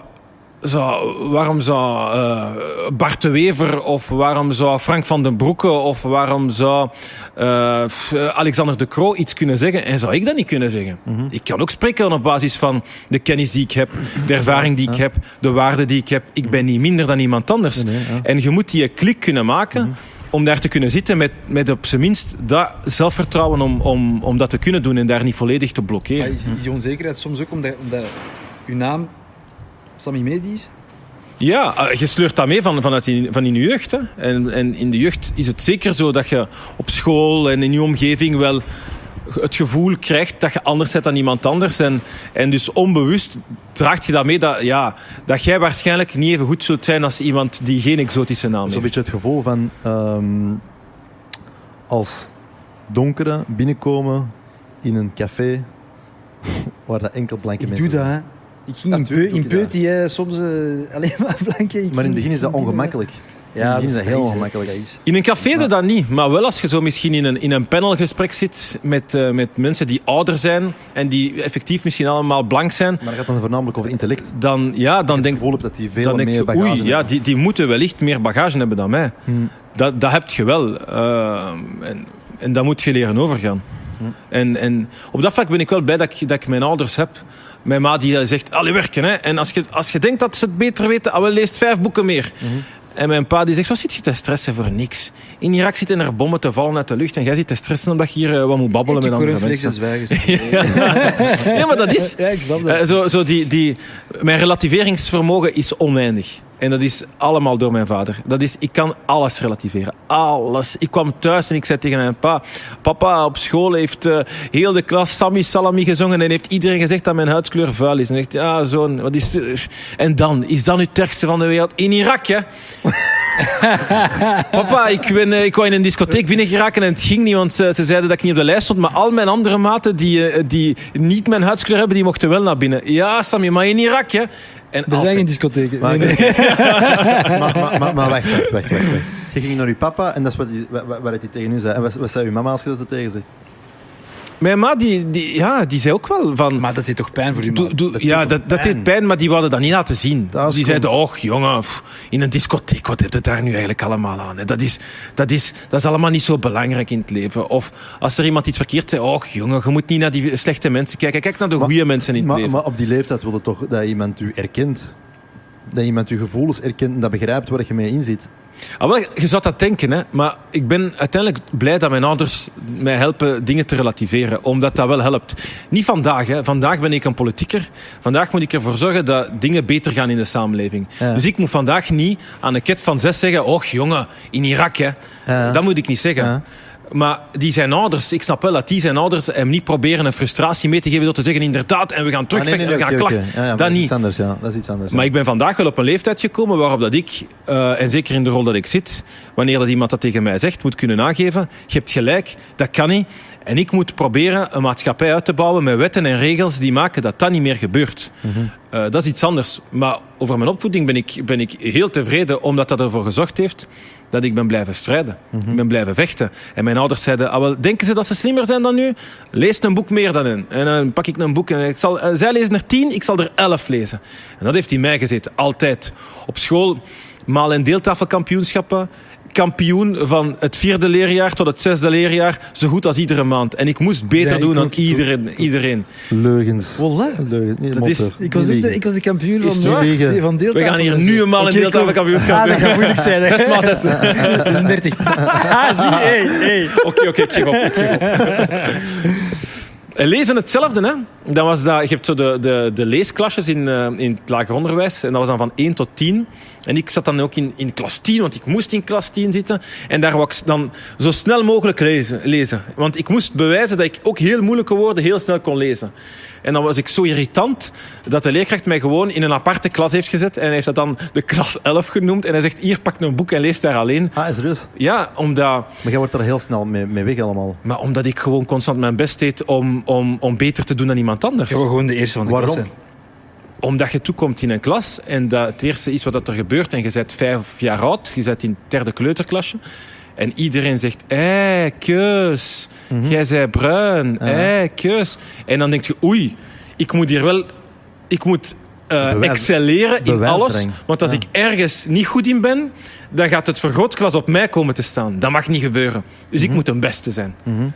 zou, waarom zou uh, Bart de Wever of waarom zou Frank van den Broeke of waarom zou uh, Alexander de Croo iets kunnen zeggen en zou ik dat niet kunnen zeggen? Mhm. Ik kan ook spreken op basis van de kennis die ik heb, de ervaring die ik heb, de waarde die ik heb. Ik ben niet minder dan iemand anders. Nee, nee, ja. En je moet die klik kunnen maken Mhm. Om daar te kunnen zitten met, met op zijn minst dat zelfvertrouwen om, om, om dat te kunnen doen en daar niet volledig te Maar blokkeren. is, is die onzekerheid soms ook omdat, omdat uw naam Sammy Medi is? Ja, eh, je sleurt dat mee van, vanuit in, van in je jeugd. Hè. En, en in de jeugd is het zeker zo dat je op school en in je omgeving wel het gevoel krijgt dat je anders bent dan iemand anders. En, en dus onbewust draagt je dat mee dat, ja, dat jij waarschijnlijk niet even goed zult zijn als iemand die geen exotische naam Zo'n heeft. beetje het gevoel van ehm, als donkeren binnenkomen in een café waar dat enkel blanke Ik mensen doe dat, zijn. hè. Ik ging Ja, in, peu, soms eh, alleen maar blanke. Ik Maar in het begin is dat ongemakkelijk. Ja, begin is dat heel ongemakkelijk. Dat is. In een café Maar- dat niet, maar wel als je zo misschien in een, in een panelgesprek zit met, uh, met mensen die ouder zijn en die effectief misschien allemaal blank zijn, Maar het gaat dan voornamelijk over intellect. dan, ja, dan ik denk het gevoel heb dat die veel dan denk meer je, bagage oei, ja, hebben. die, die moeten wellicht meer bagage hebben dan mij. Hm. Dat, dat heb je wel. Uh, en, en dat moet je leren overgaan. Hm. En, en op dat vlak ben ik wel blij dat ik, dat ik mijn ouders heb. Mijn ma die zegt, allee werken. Hè. En als je, als je denkt dat ze het beter weten, ah, wel leest vijf boeken meer. Mhm. En mijn pa die zegt, wat zit je te stressen voor niks? In Irak zitten er bommen te vallen uit de lucht en jij zit te stressen omdat je hier uh, wat moet babbelen met andere mensen. ja, maar dat is... Ja, ik snap dat. Uh, zo, zo die, die, mijn relativeringsvermogen is oneindig. En dat is allemaal door mijn vader. Dat is, ik kan alles relativeren. Alles. Ik kwam thuis en ik zei tegen mijn pa, papa op school heeft uh, heel de klas Sammy Salami gezongen en heeft iedereen gezegd dat mijn huidskleur vuil is. En zegt, ja zoon, wat is... Uh, en dan, is dat nu het ergste van de wereld? In Irak, hè? Papa, ik, ben, uh, ik wou in een discotheek binnen geraken en het ging niet, want ze, ze zeiden dat ik niet op de lijst stond. Maar al mijn andere maten die, die niet mijn huidskleur hebben, die mochten wel naar binnen. Ja, Sammy, maar in Irak, hè? En Er zijn geen discotheken. Maar, Nee, nee. maar, maar, maar, maar wacht, wacht, wacht. Je ging naar je papa en dat is wat hij, wat, wat hij tegen u zei. En wat, wat zei uw mama als je dat tegen zegt? Mijn ma, die, die, ja, die zei ook wel van... Maar dat deed toch pijn voor je doe, dat ja, dat, dat deed pijn, maar die wilden dat niet laten zien. Dat is die cool. zeiden, och jongen, pff, in een discotheek, wat heeft het daar nu eigenlijk allemaal aan? hè? Dat is, dat, is, dat is allemaal niet zo belangrijk in het leven. Of als er iemand iets verkeerd zei, och jongen, je moet niet naar die slechte mensen kijken. Kijk naar de goede mensen in het Maar, leven. maar op die leeftijd wilde toch dat iemand u erkent dat iemand je gevoelens erkent en dat begrijpt waar je mee in zit. Ah, wel, je zou dat denken, hè? maar ik ben uiteindelijk blij dat mijn ouders mij helpen dingen te relativeren, omdat dat wel helpt. Niet vandaag, hè? vandaag ben ik een politieker. Vandaag moet ik ervoor zorgen dat dingen beter gaan in de samenleving. Ja. Dus ik moet vandaag niet aan een ket van zes zeggen, och jongen, in Irak, hè. Ja. dat moet ik niet zeggen. Ja. Maar die zijn ouders, ik snap wel dat die zijn ouders hem niet proberen een frustratie mee te geven door te zeggen, inderdaad, en we gaan Ah, terugvechten nee, nee, en we gaan oké, klachten. Ja, ja, maar dat is niet. iets anders, ja. Dat is iets anders. Maar ik ben vandaag wel op een leeftijd gekomen waarop dat ik, eh, en zeker in de rol dat ik zit, wanneer dat iemand dat tegen mij zegt, moet kunnen aangeven, je hebt gelijk, dat kan niet. En ik moet proberen een maatschappij uit te bouwen met wetten en regels die maken dat dat niet meer gebeurt. Mhm. Eh, dat is iets anders. Maar over mijn opvoeding ben ik, ben ik heel tevreden, omdat dat ervoor gezorgd heeft dat ik ben blijven strijden. Mhm. Ik ben blijven vechten. En mijn ouders zeiden, ah, wel, denken ze dat ze slimmer zijn dan nu? Lees een boek meer dan hen. En dan pak ik een boek en ik zal, eh, zij lezen er tien, ik zal er elf lezen. En dat heeft in mij gezeten, altijd. Op school, maal- en deeltafelkampioenschappen. Kampioen van het vierde leerjaar tot het zesde leerjaar, zo goed als iedere maand. En ik moest beter Ja, ik doen dan iedereen. iedereen. Leugens. Voilà. Leugens. Nee, Dat is-. Ik was, de, ik was de kampioen Is van, liegen? van deeltafel. We gaan hier nu een maal- en Oké, deeltafelkampioenschap Ah, dat gaat moeilijk zijn. hè. Zes maal zes. 36. Ah, zie je. Hey, hey. Oké, oké, ik geef op. Ik geef op. En lezen hetzelfde, hè? Dan was dat, je hebt zo de, de, de leesklasjes in, eh, in het lager onderwijs. En dat was dan van 1 tot 10. En ik zat dan ook in, in klas 10, want ik moest in klas 10 zitten. En daar wou ik dan zo snel mogelijk lezen, lezen. Want ik moest bewijzen dat ik ook heel moeilijke woorden heel snel kon lezen. En dan was ik zo irritant dat de leerkracht mij gewoon in een aparte klas heeft gezet. En hij heeft dat dan de klas 11 genoemd. En hij zegt, hier, pak een boek en lees daar alleen. Ah, serieus? Ja, omdat... Maar jij wordt er heel snel mee, mee weg allemaal. Maar omdat ik gewoon constant mijn best deed om, om, om beter te doen dan iemand anders. Ik wil gewoon de eerste van de Waarom? klas zijn. Omdat je toekomt in een klas en dat het eerste is wat dat er gebeurt en je bent vijf jaar oud, je bent in het derde kleuterklasje en iedereen zegt, hé, keus, Mhm. jij zei bruin, Ja. hé, keus. En dan denk je, oei, ik moet hier wel, ik moet eh, Bewijs- excelleren in alles, want als Ja. ik ergens niet goed in ben, dan gaat het vergrootglas op mij komen te staan. Dat mag niet gebeuren. Dus ik Mhm. moet een beste zijn. Mhm.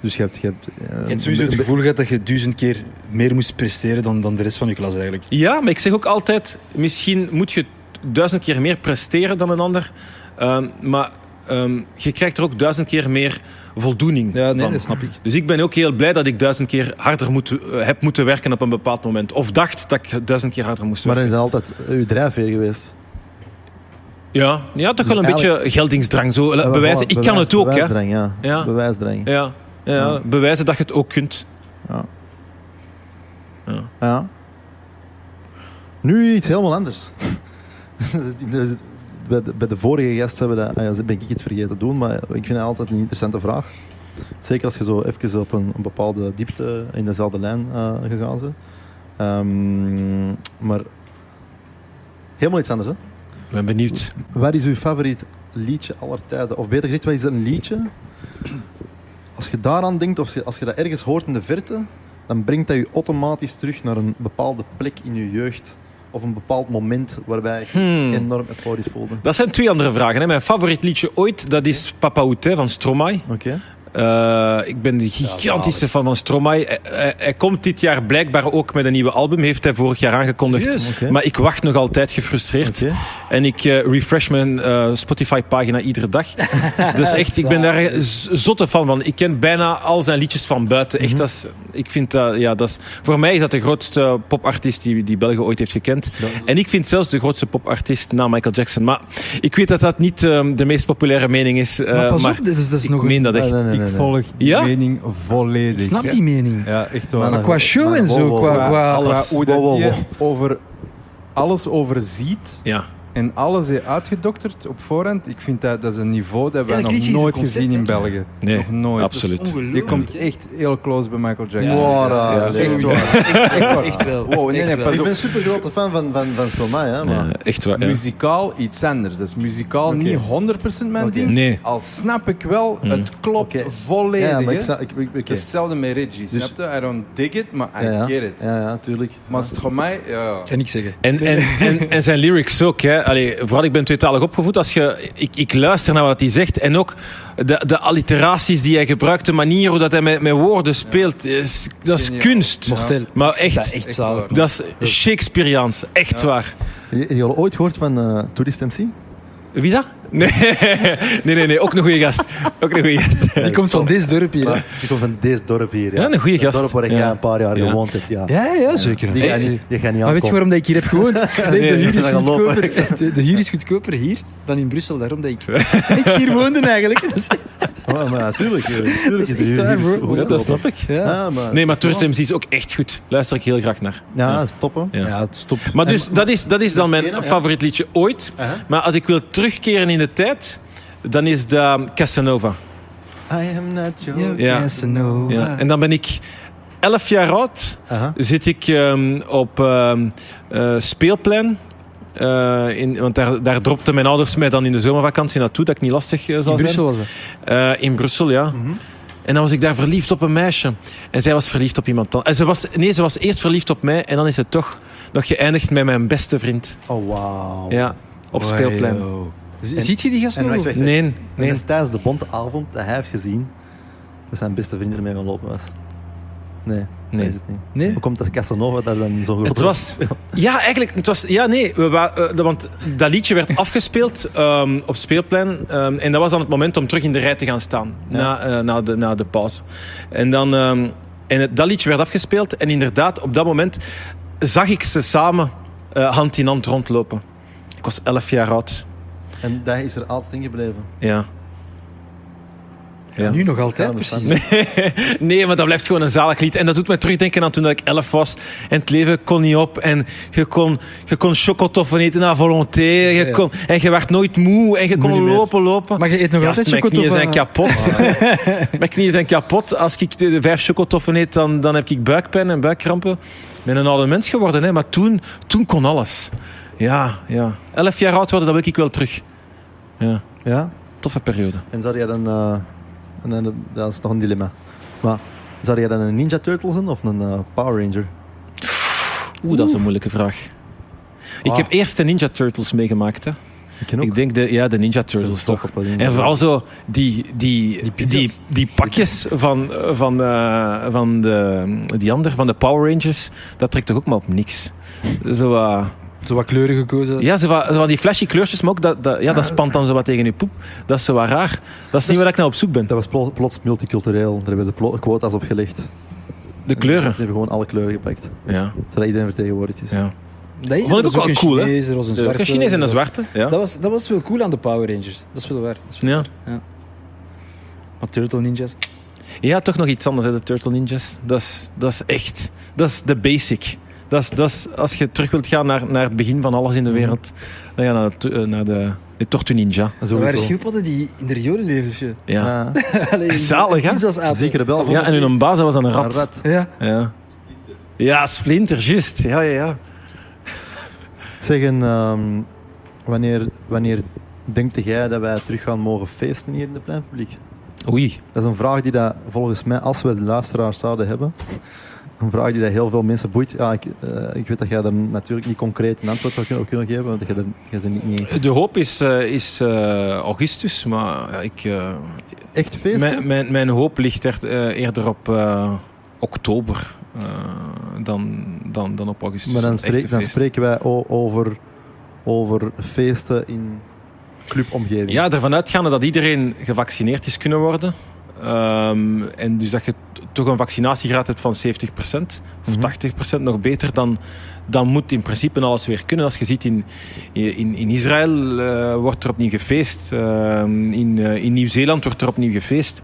Dus je hebt... Je hebt, eh, sowieso het gevoel gehad dat je duizend keer meer moest presteren dan, dan de rest van je klas eigenlijk. Ja, maar ik zeg ook altijd, misschien moet je duizend keer meer presteren dan een ander. Ehm, maar ehm, je krijgt er ook duizend keer meer voldoening Ja, nee, van. dat snap ik. Dus ik ben ook heel blij dat ik duizend keer harder moet, eh, heb moeten werken op een bepaald moment. Of dacht dat ik duizend keer harder moest Maar dan werken. is dat altijd uw drijfveer geweest. Ja, ja, toch Dus wel een beetje geldingsdrang. Zo, Ja, bewijzen, ik kan het ook, hè. Bewijsdrang, ja. Ja. Bewijsdrang. Ja, ja, Ja. bewijzen dat je het ook kunt. Ja. Ja. Ja. Nu iets helemaal anders. Bij, de, bij de vorige gast hebben dat, ah ja, ben ik iets vergeten te doen, maar ik vind het altijd een interessante vraag. Zeker als je zo even op een, een bepaalde diepte in dezelfde lijn eh, gegaan bent. Ehm, maar helemaal iets anders, hè? Ik ben benieuwd. Waar is uw favoriet liedje aller tijden? Of beter gezegd, wat is een liedje? Als je daaraan denkt, of als je dat ergens hoort in de verte, dan brengt dat je automatisch terug naar een bepaalde plek in je jeugd. Of een bepaald moment waarbij je Hmm. enorm euforisch voelde. Dat zijn twee andere vragen. Hè. Mijn favoriet liedje ooit, dat is Papa Outé van Stromae. Oké. Eh, ik ben een gigantische fan van Stromae. Hij, hij- hij komt dit jaar blijkbaar ook met een nieuwe album, heeft hij vorig jaar aangekondigd. Maar ik wacht nog altijd gefrustreerd. En ik eh, refresh mijn eh, Spotify-pagina iedere dag. dus echt, ik ben daar zotte fan van. Ik ken bijna al zijn liedjes van buiten. Echt, Mhm. dat is, ik vind dat, ja, dat is, voor mij is dat de grootste popartiest die, die België ooit heeft gekend. En ik vind zelfs de grootste popartiest na Michael Jackson. Maar ik weet dat dat niet ehm, de meest populaire mening is. eh, maar pas maar op, dit is, dat is ik nog meen een... dat echt. Nee, nee, nee. Volg die Ja? mening volledig. Ik snap die mening. Ja, echt Maar waar. dan- qua show maar- en zo, qua- qua- alles. Qua hoe dat je over alles overziet Ja. En alles heeft uitgedokterd op voorhand. Ik vind dat, dat is een niveau dat wij nog is nooit concept, gezien in? België. Nee, nog nooit. absoluut. Is ongelooflijk. komt echt heel close bij Michael Jackson. Wow, ja, ja, echt nee. waar. Echt, waar. Echt wel. Wow, nee, Echt nee, wel. pas Ik ben een super grote fan van, van, van Stromae, hè, maar... Ja, echt waar. Ja. Muzikaal iets anders. Dat is muzikaal niet 100% mijn ding. Nee. Al snap ik wel, Mm. het klopt volledig. ja, maar ik snap... Ik, ik, is hetzelfde met Reggie, Dus- snap je? I don't dig it, maar I ja, get it. Ja, ja, tuurlijk. Maar mij, ja. Kan ik zeggen. En, en, en, en zijn lyrics ook. Hè. Allee, vooral ik ben tweetalig opgevoed. Als je, ik, ik luister naar wat hij zegt. En ook de, de alliteraties die hij gebruikt. De manier hoe dat hij met, met woorden speelt. Is, dat is kunst. Mortel. Maar echt, Dat is echt zalig. dat is Shakespeareaans. Echt Ja. waar. Je, je al ooit gehoord van eh Tourist MC? Wie dat? Nee. nee, nee, nee. Ook een goede gast. Ook een goede gast. Die komt van dit dorp hier. hè. Die komt van deze dorp hier. Ja, een goeie Het gast. dorp waar ik Ja. een paar jaar Ja. gewoond heb. Ja. Ja, ja, zeker. Die Hey, ga je niet, die niet Maar weet je waarom dat ik hier heb gewoond? Nee, Nee, de, huur is gaat goedkoper, de, de huur is goedkoper hier dan in Brussel. Daarom dat ik, ik hier woonde eigenlijk. Dat Oh, maar natuurlijk. eh, natuurlijk is is de echt dat snap ik. Ja, Ja, maar, Nee, maar Tourist MC is ook echt goed. Luister ik heel graag naar. Ja, dat is top hè. Ja. ja het stop. Maar dus, dat is, dat is dan mijn ene, ja. favoriet liedje ooit. Aha. Maar als ik wil terugkeren in de tijd, dan is dat Casanova. I am not your... Ja. Casanova. Ja. En dan ben ik 11 jaar oud. Aha. Zit ik ehm, op ehm, eh, speelplein. Eh, in, want daar, daar dropten mijn ouders mij dan in de zomervakantie naartoe, dat ik niet lastig eh, In zou Brussel zijn. was dat. Eh, in Brussel, ja. Mhm. En dan was ik daar verliefd op een meisje. En zij was verliefd op iemand anders. En ze was, nee, ze was eerst verliefd op mij. En dan is het toch nog geëindigd met mijn beste vriend. Oh, wauw. Ja, op speelplein. Wow. En- Ziet je die gast nog? Nee, nee. dat is tijdens de bonte avond dat hij heeft gezien dat zijn beste vriend ermee gaan lopen was. Nee, Nee. is het niet. Nee? Hoe komt dat Casanova daar dan zo Het was, ja, eigenlijk, het was, ja, nee, we eh, want dat liedje werd afgespeeld ehm, op speelplein. ehm, en dat was dan het moment om terug in de rij te gaan staan, Ja. na, eh, na, de, na de pauze. En dan, ehm, en het, dat liedje werd afgespeeld. En inderdaad, op dat moment zag ik ze samen eh, hand in hand rondlopen. Ik was 11 jaar oud. En dat is er altijd in gebleven. Ja. Ja. Nu nog altijd, precies. Nee, nee, maar dat blijft gewoon een zalig lied. En dat doet mij terugdenken aan toen dat ik elf was. En het leven kon niet op. En je kon, je kon chocotoffen eten à volonté. Je kon, en je werd nooit moe. En je kon lopen, lopen. Maar je eet nog Gast, altijd mijn knieën zijn chocotoffen. kapot. mijn knieën zijn kapot. Als ik de, vijf chocotoffen eet, dan, dan heb ik buikpijn en buikkrampen. Ik ben een oude mens geworden, hè. maar toen, toen kon alles. Ja, ja. Elf jaar oud worden, dat wil ik wel terug. Ja, Ja. toffe periode. En zou jij dan... eh, en dan dat is nog een dilemma. Maar zou jij dan een Ninja Turtle zijn of een eh, Power Ranger? Oeh, dat is een moeilijke vraag. Ik Ah. heb eerst de Ninja Turtles meegemaakt. Hè. Ik ken ook. Ik denk de, ja, de Ninja Turtles toch toch. op En vooral zo die, die, Die die, pakjes van, van, eh, van de, die ander, van de Power Rangers, dat trekt toch ook maar op niks. Zo, eh, Zo wat kleuren gekozen. ja, zo, wat- zo wat die flashy kleurtjes, maar ook dat, dat, ja, dat spant dan zo wat tegen je poep. Dat is zo wat raar. Dat is niet waar ik nou op zoek ben. Dat was plo- plots multicultureel. Daar hebben de quota's op gelegd. De kleuren. Die hebben gewoon alle kleuren gepakt. Ja, Zodat iedereen vertegenwoordigd is. ja. Dat is, Vond ik ook wel een cool, hè? Er was een zwarte. Chinees en was- zwarte. Ja. Dat was, dat was wel cool aan de Power Rangers. Dat is wel waar. Dat is wel Ja. waar. Ja. Maar Turtle Ninjas. Ja, toch nog iets anders, hè, de Turtle Ninjas. Dat is, dat is echt, dat is de basic. Dat is, dat is, als je terug wilt gaan naar, naar het begin van alles in de wereld, dan ga je naar de, naar de, de Tortue Ninja. Er waren Sowieso. schildpadden die in de riolen leven. Ja. Ja. Allee, Zalig, hè? Zeker wel. ja, en hun baas was dan een Een rat. rat. Ja. Ja. ja, Splinter, juist. Ja, ja, ja. Zeggen, ehm, wanneer, wanneer denkt jij dat wij terug gaan mogen feesten hier in de pleinpubliek? Oei. Dat is een vraag die dat volgens mij, als we de luisteraars zouden hebben, een vraag die heel veel mensen boeit. Ja, ik, eh, ik weet dat jij er natuurlijk niet concreet een antwoord op kunnen, kunnen geven, want jij er, jij er niet, niet De hoop is, eh, is eh, augustus, maar ja, ik, echt feesten. mijn, mijn, mijn hoop ligt eh, eerder op oktober dan, dan, dan op augustus. maar dan, spreek, spreken wij over, over feesten in clubomgeving. Ja, ervan uitgaande dat iedereen gevaccineerd is kunnen worden. Ehm, en dus dat je toch een vaccinatiegraad hebt van 70% of Mhm. 80% nog beter, dan, dan moet in principe alles weer kunnen. Als je ziet in, in, in Israël eh, wordt er opnieuw gefeest, Ehm, in, eh, in Nieuw-Zeeland wordt er opnieuw gefeest.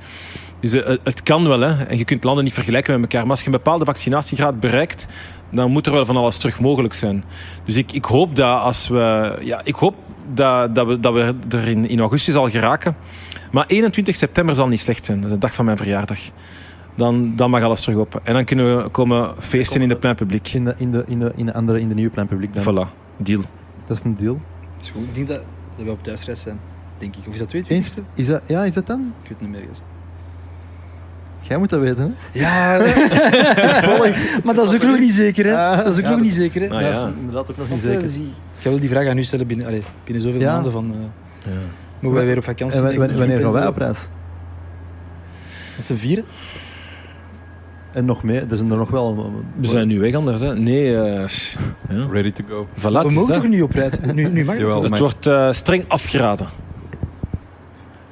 Dus eh, het kan wel, hè. en je kunt landen niet vergelijken met elkaar. Maar als je een bepaalde vaccinatiegraad bereikt, dan moet er wel van alles terug mogelijk zijn. Dus ik, ik hoop dat als we. Ja, ik hoop dat, dat, we, dat we er in, in augustus al geraken. Maar 21 september zal niet slecht zijn. Dat is de dag van mijn verjaardag. Dan, dan mag alles terug open. En dan kunnen we komen feesten in de pleinpubliek. In de, in de, in de, in de andere, in de nieuwe pleinpubliek dan. Voilà, deal. Dat is een deal. Dat is goed. Ik denk dat, dat we op thuisreis zijn. Denk ik. Of is dat twee? Eens, is dat, ja, is dat dan? Ik weet het niet meer. Juist. Jij moet dat weten, hè? Ja, maar dat is ook nog niet zeker, hè? Ah, Dat is ook ja, nog dat- niet zeker, hè? Ah, dat ja. is inderdaad ook nog niet eh, zeker. Jij wil die vraag aan u stellen binnen, allee, binnen zoveel Ja. maanden van... eh mogen wij weer op vakantie? En wanneer, gaan wij op reis? Met z'n vieren? En nog meer, er zijn er nog wel. We zijn nu weg anders, hè? Nee, eh, ja. Ready to go. Voilà, We mogen dat. toch niet oprijden? Nu, nu mag het Jawel. Het maar- wordt eh, streng afgeraden.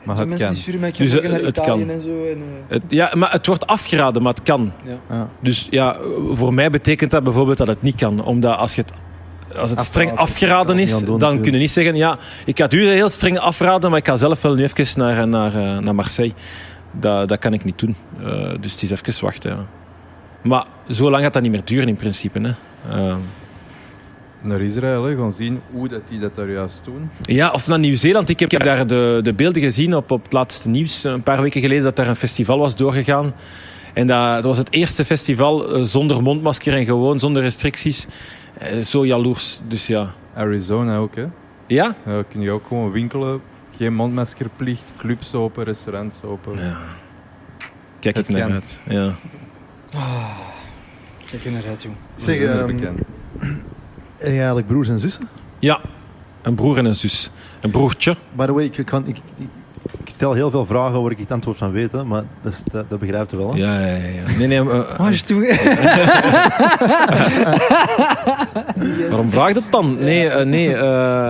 Maar het mensen kan. die sturen mij Dus, eh, naar het Italië kan. en zo. En, eh, Het, ja, maar het wordt afgeraden, maar het kan. Ja. Dus ja, voor mij betekent dat bijvoorbeeld dat het niet kan. Omdat als, je het, als het streng Afgeraden. is, dan kun je niet zeggen... Ja, ik ga het u heel streng afraden, maar ik ga zelf wel nu even naar, naar, eh, naar Marseille. Dat, dat kan ik niet doen. Eh, dus het is even wachten, ja. Maar zo lang gaat dat niet meer duren in principe. Hè. Eh, Naar Israël, hè. gaan zien hoe dat die dat daar juist doen. Ja, of naar Nieuw-Zeeland. Ik heb daar de, de beelden gezien op, op het laatste nieuws een paar weken geleden dat daar een festival was doorgegaan. En dat, dat was het eerste festival eh, zonder mondmasker en gewoon zonder restricties. Eh, zo jaloers. Dus ja. Arizona ook, hè. Ja? Ja, kun je ook gewoon winkelen. Geen mondmaskerplicht, clubs open, restaurants open. ja. Kijk ik Het naar uit. Ja. ah, Kijk er naar uit, joh. Zeg, ehm, bekend. En jij eigenlijk broers en zussen? ja, een broer en een zus. Een broertje. By the way, ik, kan, ik, ik, ik stel heel veel vragen waar ik het antwoord van weet, hè, maar dat, is- dat, dat begrijpt u wel. Hè? Ja, ja, ja. ja. Nee, nee. eh, Oh, is toe. Waarom vraag je dat dan? Nee, eh, nee. eh,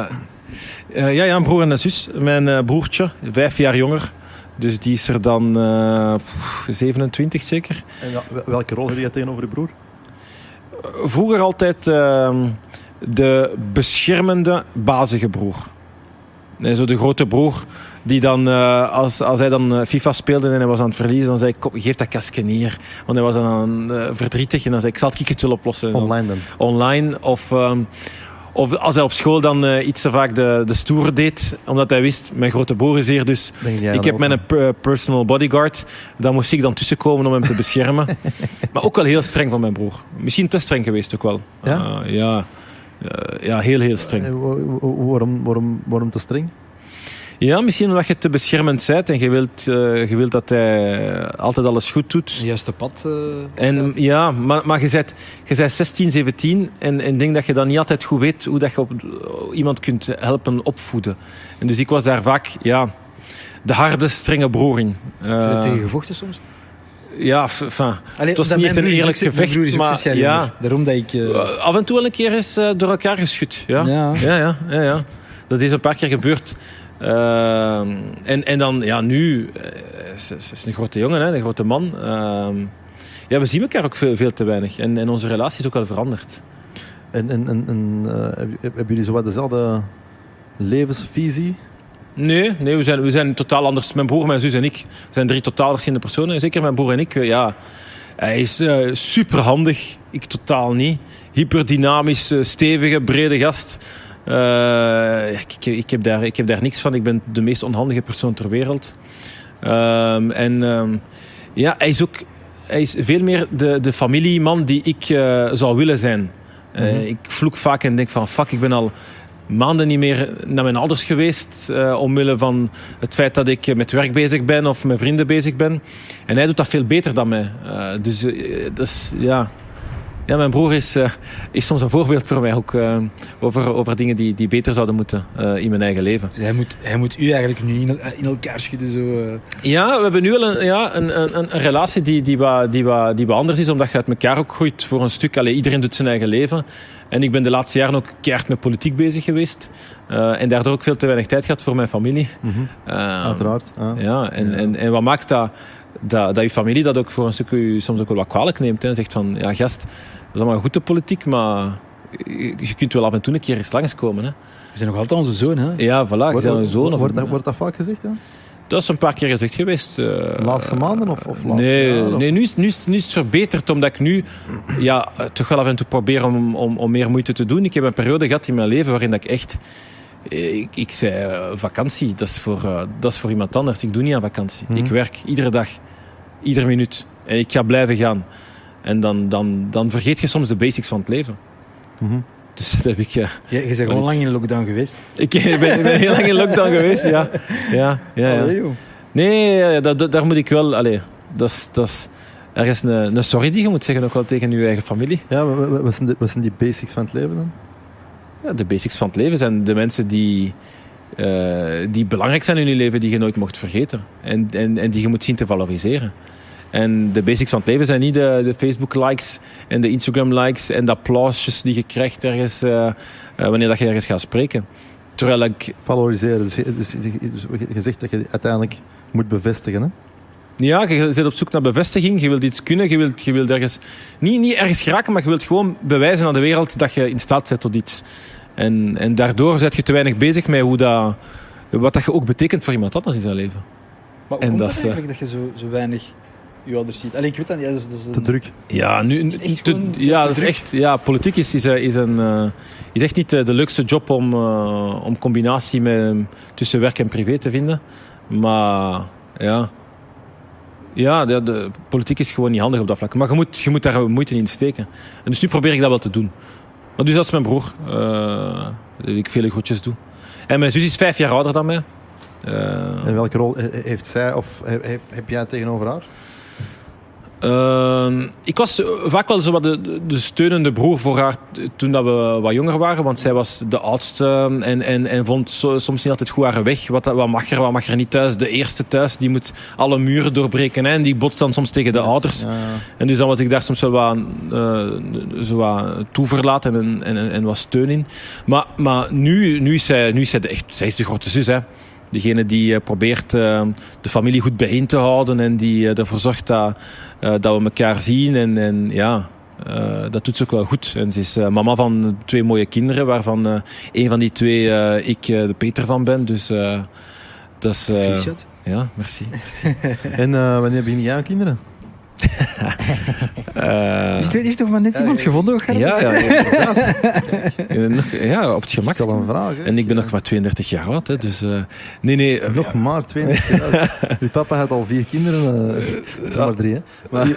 eh, ja, ja, een broer en een zus. Mijn eh, broertje, vijf jaar jonger. Dus die is er dan eh, pff, 27 zeker. En welke rol heb jij tegenover je broer? Vroeger altijd ehm, de beschermende, bazige broer. Nee, zo de grote broer die dan, eh, als, als hij dan eh, FIFA speelde en hij was aan het verliezen, dan zei ik, kom, geef dat kastje neer. Want hij was dan aan, eh, verdrietig en dan zei ik, zal het het wel oplossen. En dan- Online dan. online. Of, ehm, of als hij op school dan iets te vaak de, de stoer deed, omdat hij wist, mijn grote broer is hier, dus ik dan heb mijn personal bodyguard. Daar moest ik dan tussenkomen om hem te beschermen. maar ook wel heel streng van mijn broer. Misschien te streng geweest ook wel. Ja? Ja. Eh, ja, heel, heel streng. Eh, wa- wa- waarom, waarom, waarom te streng? Ja, misschien omdat je te beschermend bent en je wilt, eh, je wilt dat hij altijd alles goed doet. Het juiste pad. eh, En ja, maar, maar je, bent, je bent 16, 17 en en ik denk dat je dan niet altijd goed weet hoe dat je op, iemand kunt helpen opvoeden. En dus ik was daar vaak, ja, de harde, strenge broer in. Heb je Eh, tegen gevochten soms? Ja, enfin, Allee, het was niet echt een is eerlijk gevecht, broer is maar ja. jonger. Daarom dat ik... eh, eh, af en toe wel een keer is eh, door elkaar geschud. Ja. Ja. Ja, ja, ja, ja. Dat is een paar keer gebeurd. Ehm, en, en dan, ja, nu, eh, ze ze is een grote jongen, hè, een grote man. Ehm, ja, we zien elkaar ook veel, veel te weinig. En, en onze relatie is ook wel veranderd. En, en, en, en eh, hebben hebben jullie zo wat dezelfde levensvisie? Nee, nee we, zijn, we zijn totaal anders. Mijn broer, mijn zus en ik we zijn drie totaal verschillende personen. Zeker mijn broer en ik, eh, ja. Hij is eh super handig, ik totaal niet. Hyperdynamisch, eh, stevige, brede gast. Ik, ik, heb daar, ik heb daar niks van. Ik ben de meest onhandige persoon ter wereld. Ehm, en ehm, ja, hij is ook hij is veel meer de, de familieman die ik zou willen zijn. Mhm. Ik vloek vaak en denk van fuck, ik ben al maanden niet meer naar mijn ouders geweest. eh, omwille van het feit dat ik met werk bezig ben of met vrienden bezig ben. En hij doet dat veel beter dan mij. Eh, dus eh, dat is, ja. Ja, mijn broer is, is soms een voorbeeld voor mij ook over, over dingen die, die beter zouden moeten in mijn eigen leven. dus hij moet, hij moet u eigenlijk nu in, in elkaar schudden. Zo. Ja, we hebben nu wel een, ja, een, een, een- een relatie die, die, wat, die, wat, die wat anders is, omdat je uit elkaar ook groeit voor een stuk. Allee, iedereen doet zijn eigen leven. En ik ben de laatste jaren ook keihard met politiek bezig geweest. Eh, en daardoor ook veel te weinig tijd gehad voor mijn familie. Eh, Uiteraard. ah. Ja, en, Ja. En, en wat maakt dat, dat, dat je familie dat ook voor een stuk u soms ook wel wat kwalijk neemt. Hè, en zegt van, ja gast, dat is allemaal goed de politiek, maar je, je kunt wel af en toe een keer eens langskomen. Hè. Je bent nog altijd onze zoon, hè? Ja, voilà, je bent een zoon. Of, wordt, dat, wordt dat vaak gezegd? Ja? Dat is een paar keer gezegd geweest. eh, De laatste maanden of, of laatste Nee, nee nu, is, nu, is, nu is het verbeterd omdat ik nu ja, toch wel af en toe probeer om, om, om meer moeite te doen. Ik heb een periode gehad in mijn leven waarin dat ik echt... eh, Ik, ik zei, eh, vakantie, dat is, voor, dat is voor iemand anders. Ik doe niet aan vakantie. Mhm. Ik werk iedere dag, iedere minuut. En ik ga blijven gaan. En dan, dan, dan vergeet je soms de basics van het leven. Mhm. Dus dat heb ik... eh, Je, je bent gewoon lang in lockdown geweest. ik ben, heel lang in lockdown geweest, ja. Ja, ja, ja. Allee. Nee, ja, ja, dat, dat- daar moet ik wel. Allee, dat is, dat is ergens een, een sorry die je moet zeggen, ook wel tegen je eigen familie. Ja, wa- wa- wat zijn, de, wat zijn die basics van het leven dan? Ja, de basics van het leven zijn de mensen die, eh, die belangrijk zijn in je leven, die je nooit mocht vergeten. En, en, en die je moet zien te valoriseren. En de basics van het leven zijn niet de, de Facebook likes en de Instagram likes en de applausjes die je krijgt ergens eh, eh, wanneer dat je ergens gaat spreken. Terwijl ik, Valoriseren. Dus, je- dus, dus je zegt dat je uiteindelijk moet bevestigen. Hè? ja, je zit op zoek naar bevestiging, je wilt iets kunnen, je wilt, je wilt ergens, niet, niet ergens geraken, maar je wilt gewoon bewijzen aan de wereld dat je in staat bent tot iets. En, en daardoor zet je te weinig bezig met hoe dat, wat dat je ook betekent voor iemand anders in zijn leven. Maar En hoe komt dat dat is, eigenlijk dat je zo, zo weinig je ouders ziet? Allee, ik weet dat niet. Ja, dat is, dat is Te druk. Ja, nu, is echt te- gewoon ja, te dat is echt, ja, politiek is, is, is, een, eh, is echt niet eh, de leukste job om, eh, om combinatie met, tussen werk en privé te vinden. Maar ja, ja de, de politiek is gewoon niet handig op dat vlak. Maar je moet, je moet daar moeite in steken. En dus nu probeer ik dat wel te doen. Maar dus dat is mijn broer, eh, die ik vele groetjes doe. En mijn zus is vijf jaar ouder dan mij. Eh, En welke rol he- heeft zij of he- he- heb jij tegenover haar? Ehm, ik was eh, vaak wel zo wat de, de steunende broer voor haar toen dat we wat jonger waren, want zij was de oudste en, en, en vond zo- soms niet altijd goed haar weg. Wat, wat mag er, wat mag er niet thuis? De eerste thuis, die moet alle muren doorbreken hè, en die botst dan soms tegen de ouders. Ja. En dus dan was ik daar soms wel wat, eh, zo wat toeverlaten en, en, en wat steun in. Maar, maar nu, nu is zij, nu is zij de, echt, zij is de grote zus, hè. Degene die eh, probeert de familie goed bijeen te houden en die ervoor zorgt dat, dat we elkaar zien. En, en ja, eh, dat doet ze ook wel goed. En ze is eh, mama van twee mooie kinderen, waarvan eh een van die twee eh, ik eh, de Peter van ben. Dus eh, dat is... eh, ja, merci. En eh, wanneer begin jij aan kinderen? Eh, Is er heeft toch maar net iemand ja. gevonden? Ja, ja. Ja, ja, op het gemak. Stel een vraag. Hè? En ik ben nog maar 32 jaar oud, hè, dus... eh, nee, nee. eh, Nog maar 22 jaar. Papa had al vier kinderen, eh, nog maar drie. Hè? Maar,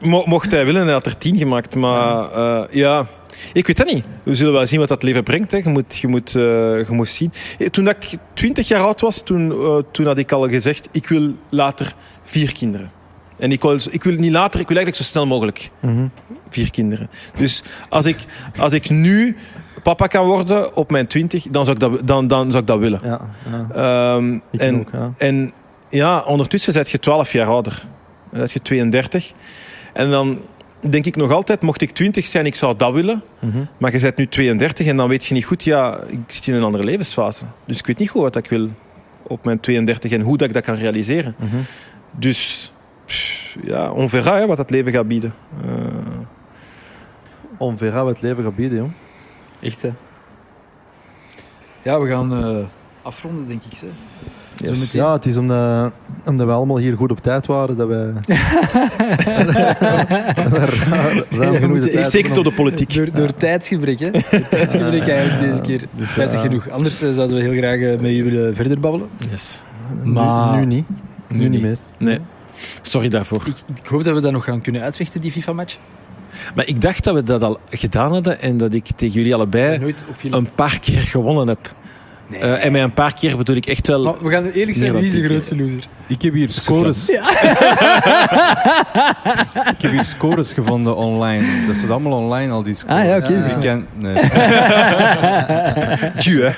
Mo- mocht hij willen, hij had er tien gemaakt, maar eh, ja... Ik weet dat niet. We zullen wel zien wat dat leven brengt. Hè. Je, moet, je, moet, eh, je moet zien. Toen dat ik 20 jaar oud was, toen, eh, toen had ik al gezegd, ik wil later vier kinderen. En ik wil, ik wil niet later, ik wil eigenlijk zo snel mogelijk Mhm. vier kinderen. Dus als ik, als ik nu papa kan worden op mijn 20, dan zou ik dat, dan, dan zou ik dat willen. Ja, ja. Ehm, Ik en, ook, ja. en ja, ondertussen zet je 12 jaar ouder. Dan zet je 32. En dan denk ik nog altijd, mocht ik 20 zijn, ik zou dat willen. Mhm. Maar je bent nu 32 en dan weet je niet goed, ja, ik zit in een andere levensfase. Dus ik weet niet goed wat ik wil op mijn 32 en hoe dat ik dat kan realiseren. Mhm. Dus pff, ja, on verra hè, wat het leven gaat bieden. Eh, On verra wat het leven gaat bieden, jong. Echt, hè? Ja, we gaan eh, afronden, denk ik. Hè. Yes. Ja, het is omdat, omdat we allemaal hier goed op tijd waren, dat wij... tijd Zeker door de politiek. Door, door tijdsgebrek, hè? Tijdsgebrek eigenlijk deze keer. Dus, Spijtig ja. genoeg. Anders eh, zouden we heel graag eh, met je willen verder babbelen. Yes. Maar- Nu, niet. Nu, Nu niet niet. meer. Nee, sorry daarvoor. Ik, ik hoop dat we dat nog gaan kunnen uitvechten, die FIFA-match. Maar ik dacht dat we dat al gedaan hadden en dat ik tegen jullie allebei een paar keer gewonnen heb. Nee. Eh, en met een paar keer bedoel ik echt wel... Maar we gaan eerlijk zijn, wie is de grootste loser? Ik heb hier scores, Ja. ik heb hier scores gevonden online. Dat zit allemaal online, al die scores. Ah, ja, oké, Dus ik ken... Nee. Tju, hè.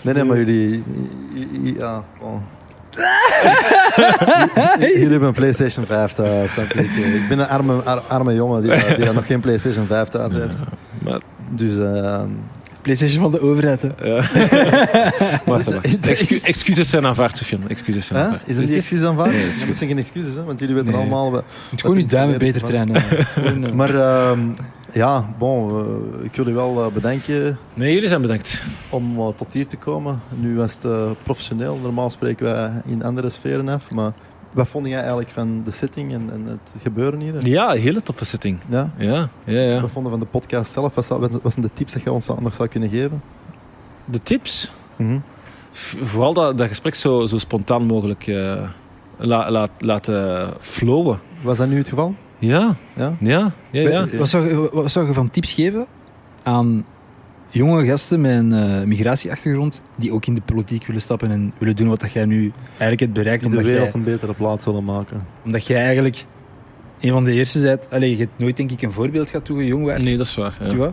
Nee, nee, maar jullie... Ja, bon. Jullie hebben een PlayStation 5 thuis. Ik, ik ben een arme, ar- arme jongen die, die nog geen PlayStation 5 thuis heeft. Maar, Dus uh, PlayStation van de overheid, hè. ja. Wacht, wacht. Excu- excuses zijn aanvaard, Sofian. Excuses zijn aanvaard. is er die excuus aanvaard? Nee, dat zijn geen excuses, hè? want jullie weten Nee. allemaal... we- Je moet gewoon je duimen beter trainen. Eh, Maar ehm, ja, bon, eh, ik wil u wel eh, bedanken Nee, jullie zijn bedankt. om uh, tot hier te komen. Nu was het professioneel. Normaal spreken wij in andere sferen af. Maar wat vond jij eigenlijk van de setting en, en het gebeuren hier? Ja, een hele toffe setting. Ja? Ja, ja, ja. Wat vonden van de podcast zelf? Wat, zou- wat zijn de tips dat je ons nog zou kunnen geven? De tips? Mhm. Vooral dat, dat gesprek zo, zo spontaan mogelijk eh, la- laten flowen. Was dat nu het geval? Ja, Ja? ja, ja, ja. Wat zou, je, wat zou je van tips geven aan jonge gasten met een eh, migratieachtergrond die ook in de politiek willen stappen en willen doen wat dat jij nu eigenlijk hebt bereikt, In de omdat wereld jij, een betere plaats zullen maken. omdat jij eigenlijk een van de eerste bent. Allee, je hebt nooit denk ik een voorbeeld gehad toen je jong was. Nee, dat is waar. ja. Ja.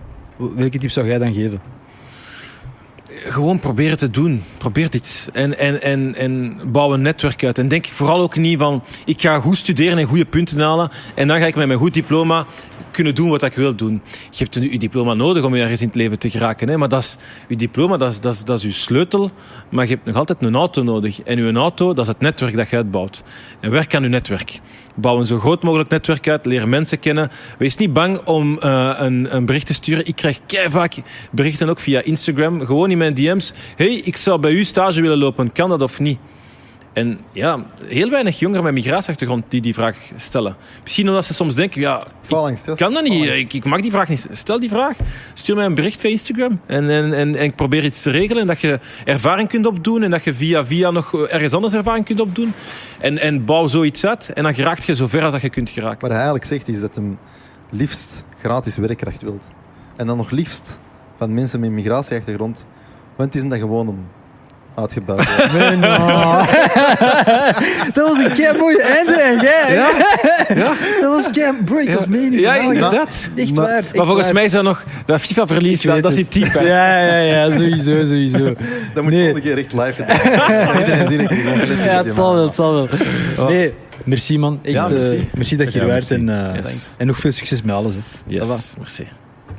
Welke tips zou jij dan geven? Gewoon proberen te doen. Probeer iets. En, en, en, en bouw een netwerk uit. En denk vooral ook niet van, ik ga goed studeren en goede punten halen. En dan ga ik met mijn goed diploma kunnen doen wat ik wil doen. Je hebt nu je diploma nodig om ergens in het leven te geraken. Hè? Maar dat is, je diploma, dat is, dat, is, dat is je sleutel. Maar je hebt nog altijd een auto nodig. En je auto, dat is het netwerk dat je uitbouwt. En werk aan je netwerk. Bouw een zo groot mogelijk netwerk uit. Leer mensen kennen. Wees niet bang om uh, een, een bericht te sturen. Ik krijg kei vaak berichten ook via Instagram. Gewoon in mijn DM's. Hey, ik zou bij u stage willen lopen. Kan dat of niet? En ja, heel weinig jongeren met migratieachtergrond die die vraag stellen. Misschien omdat ze soms denken, ja, ik kan dat niet, ik, ik, mag die vraag niet. Stel die vraag, stuur mij een bericht via Instagram en, en, en, en ik probeer iets te regelen en dat je ervaring kunt opdoen en dat je via via nog ergens anders ervaring kunt opdoen. En, en bouw zoiets uit en dan geraakt je zo ver als dat je kunt geraken. Wat hij eigenlijk zegt is dat hem liefst gratis werkkracht wilt. En dan nog liefst van mensen met migratieachtergrond. Want het is dat gewoon een uitgebuit. Nee, dat was een kei mooi einde, jij. Ja? ja? Dat was kei, bro, ik was mee. Ja, inderdaad. Echt maar, waar. Echt maar volgens waar. mij is dat nog, dat FIFA-verlies, weet dat is die type. Ja, ja, ja, sowieso, sowieso. Dat moet Nee. je een keer echt live gedaan. Iedereen Ja, het zal wel, het zal wel. Nee, merci man. Echt, Ja, eh, merci. merci dat je Ja, er waart merci. en, eh, Yes. en nog veel succes met alles. Hè. Yes, merci.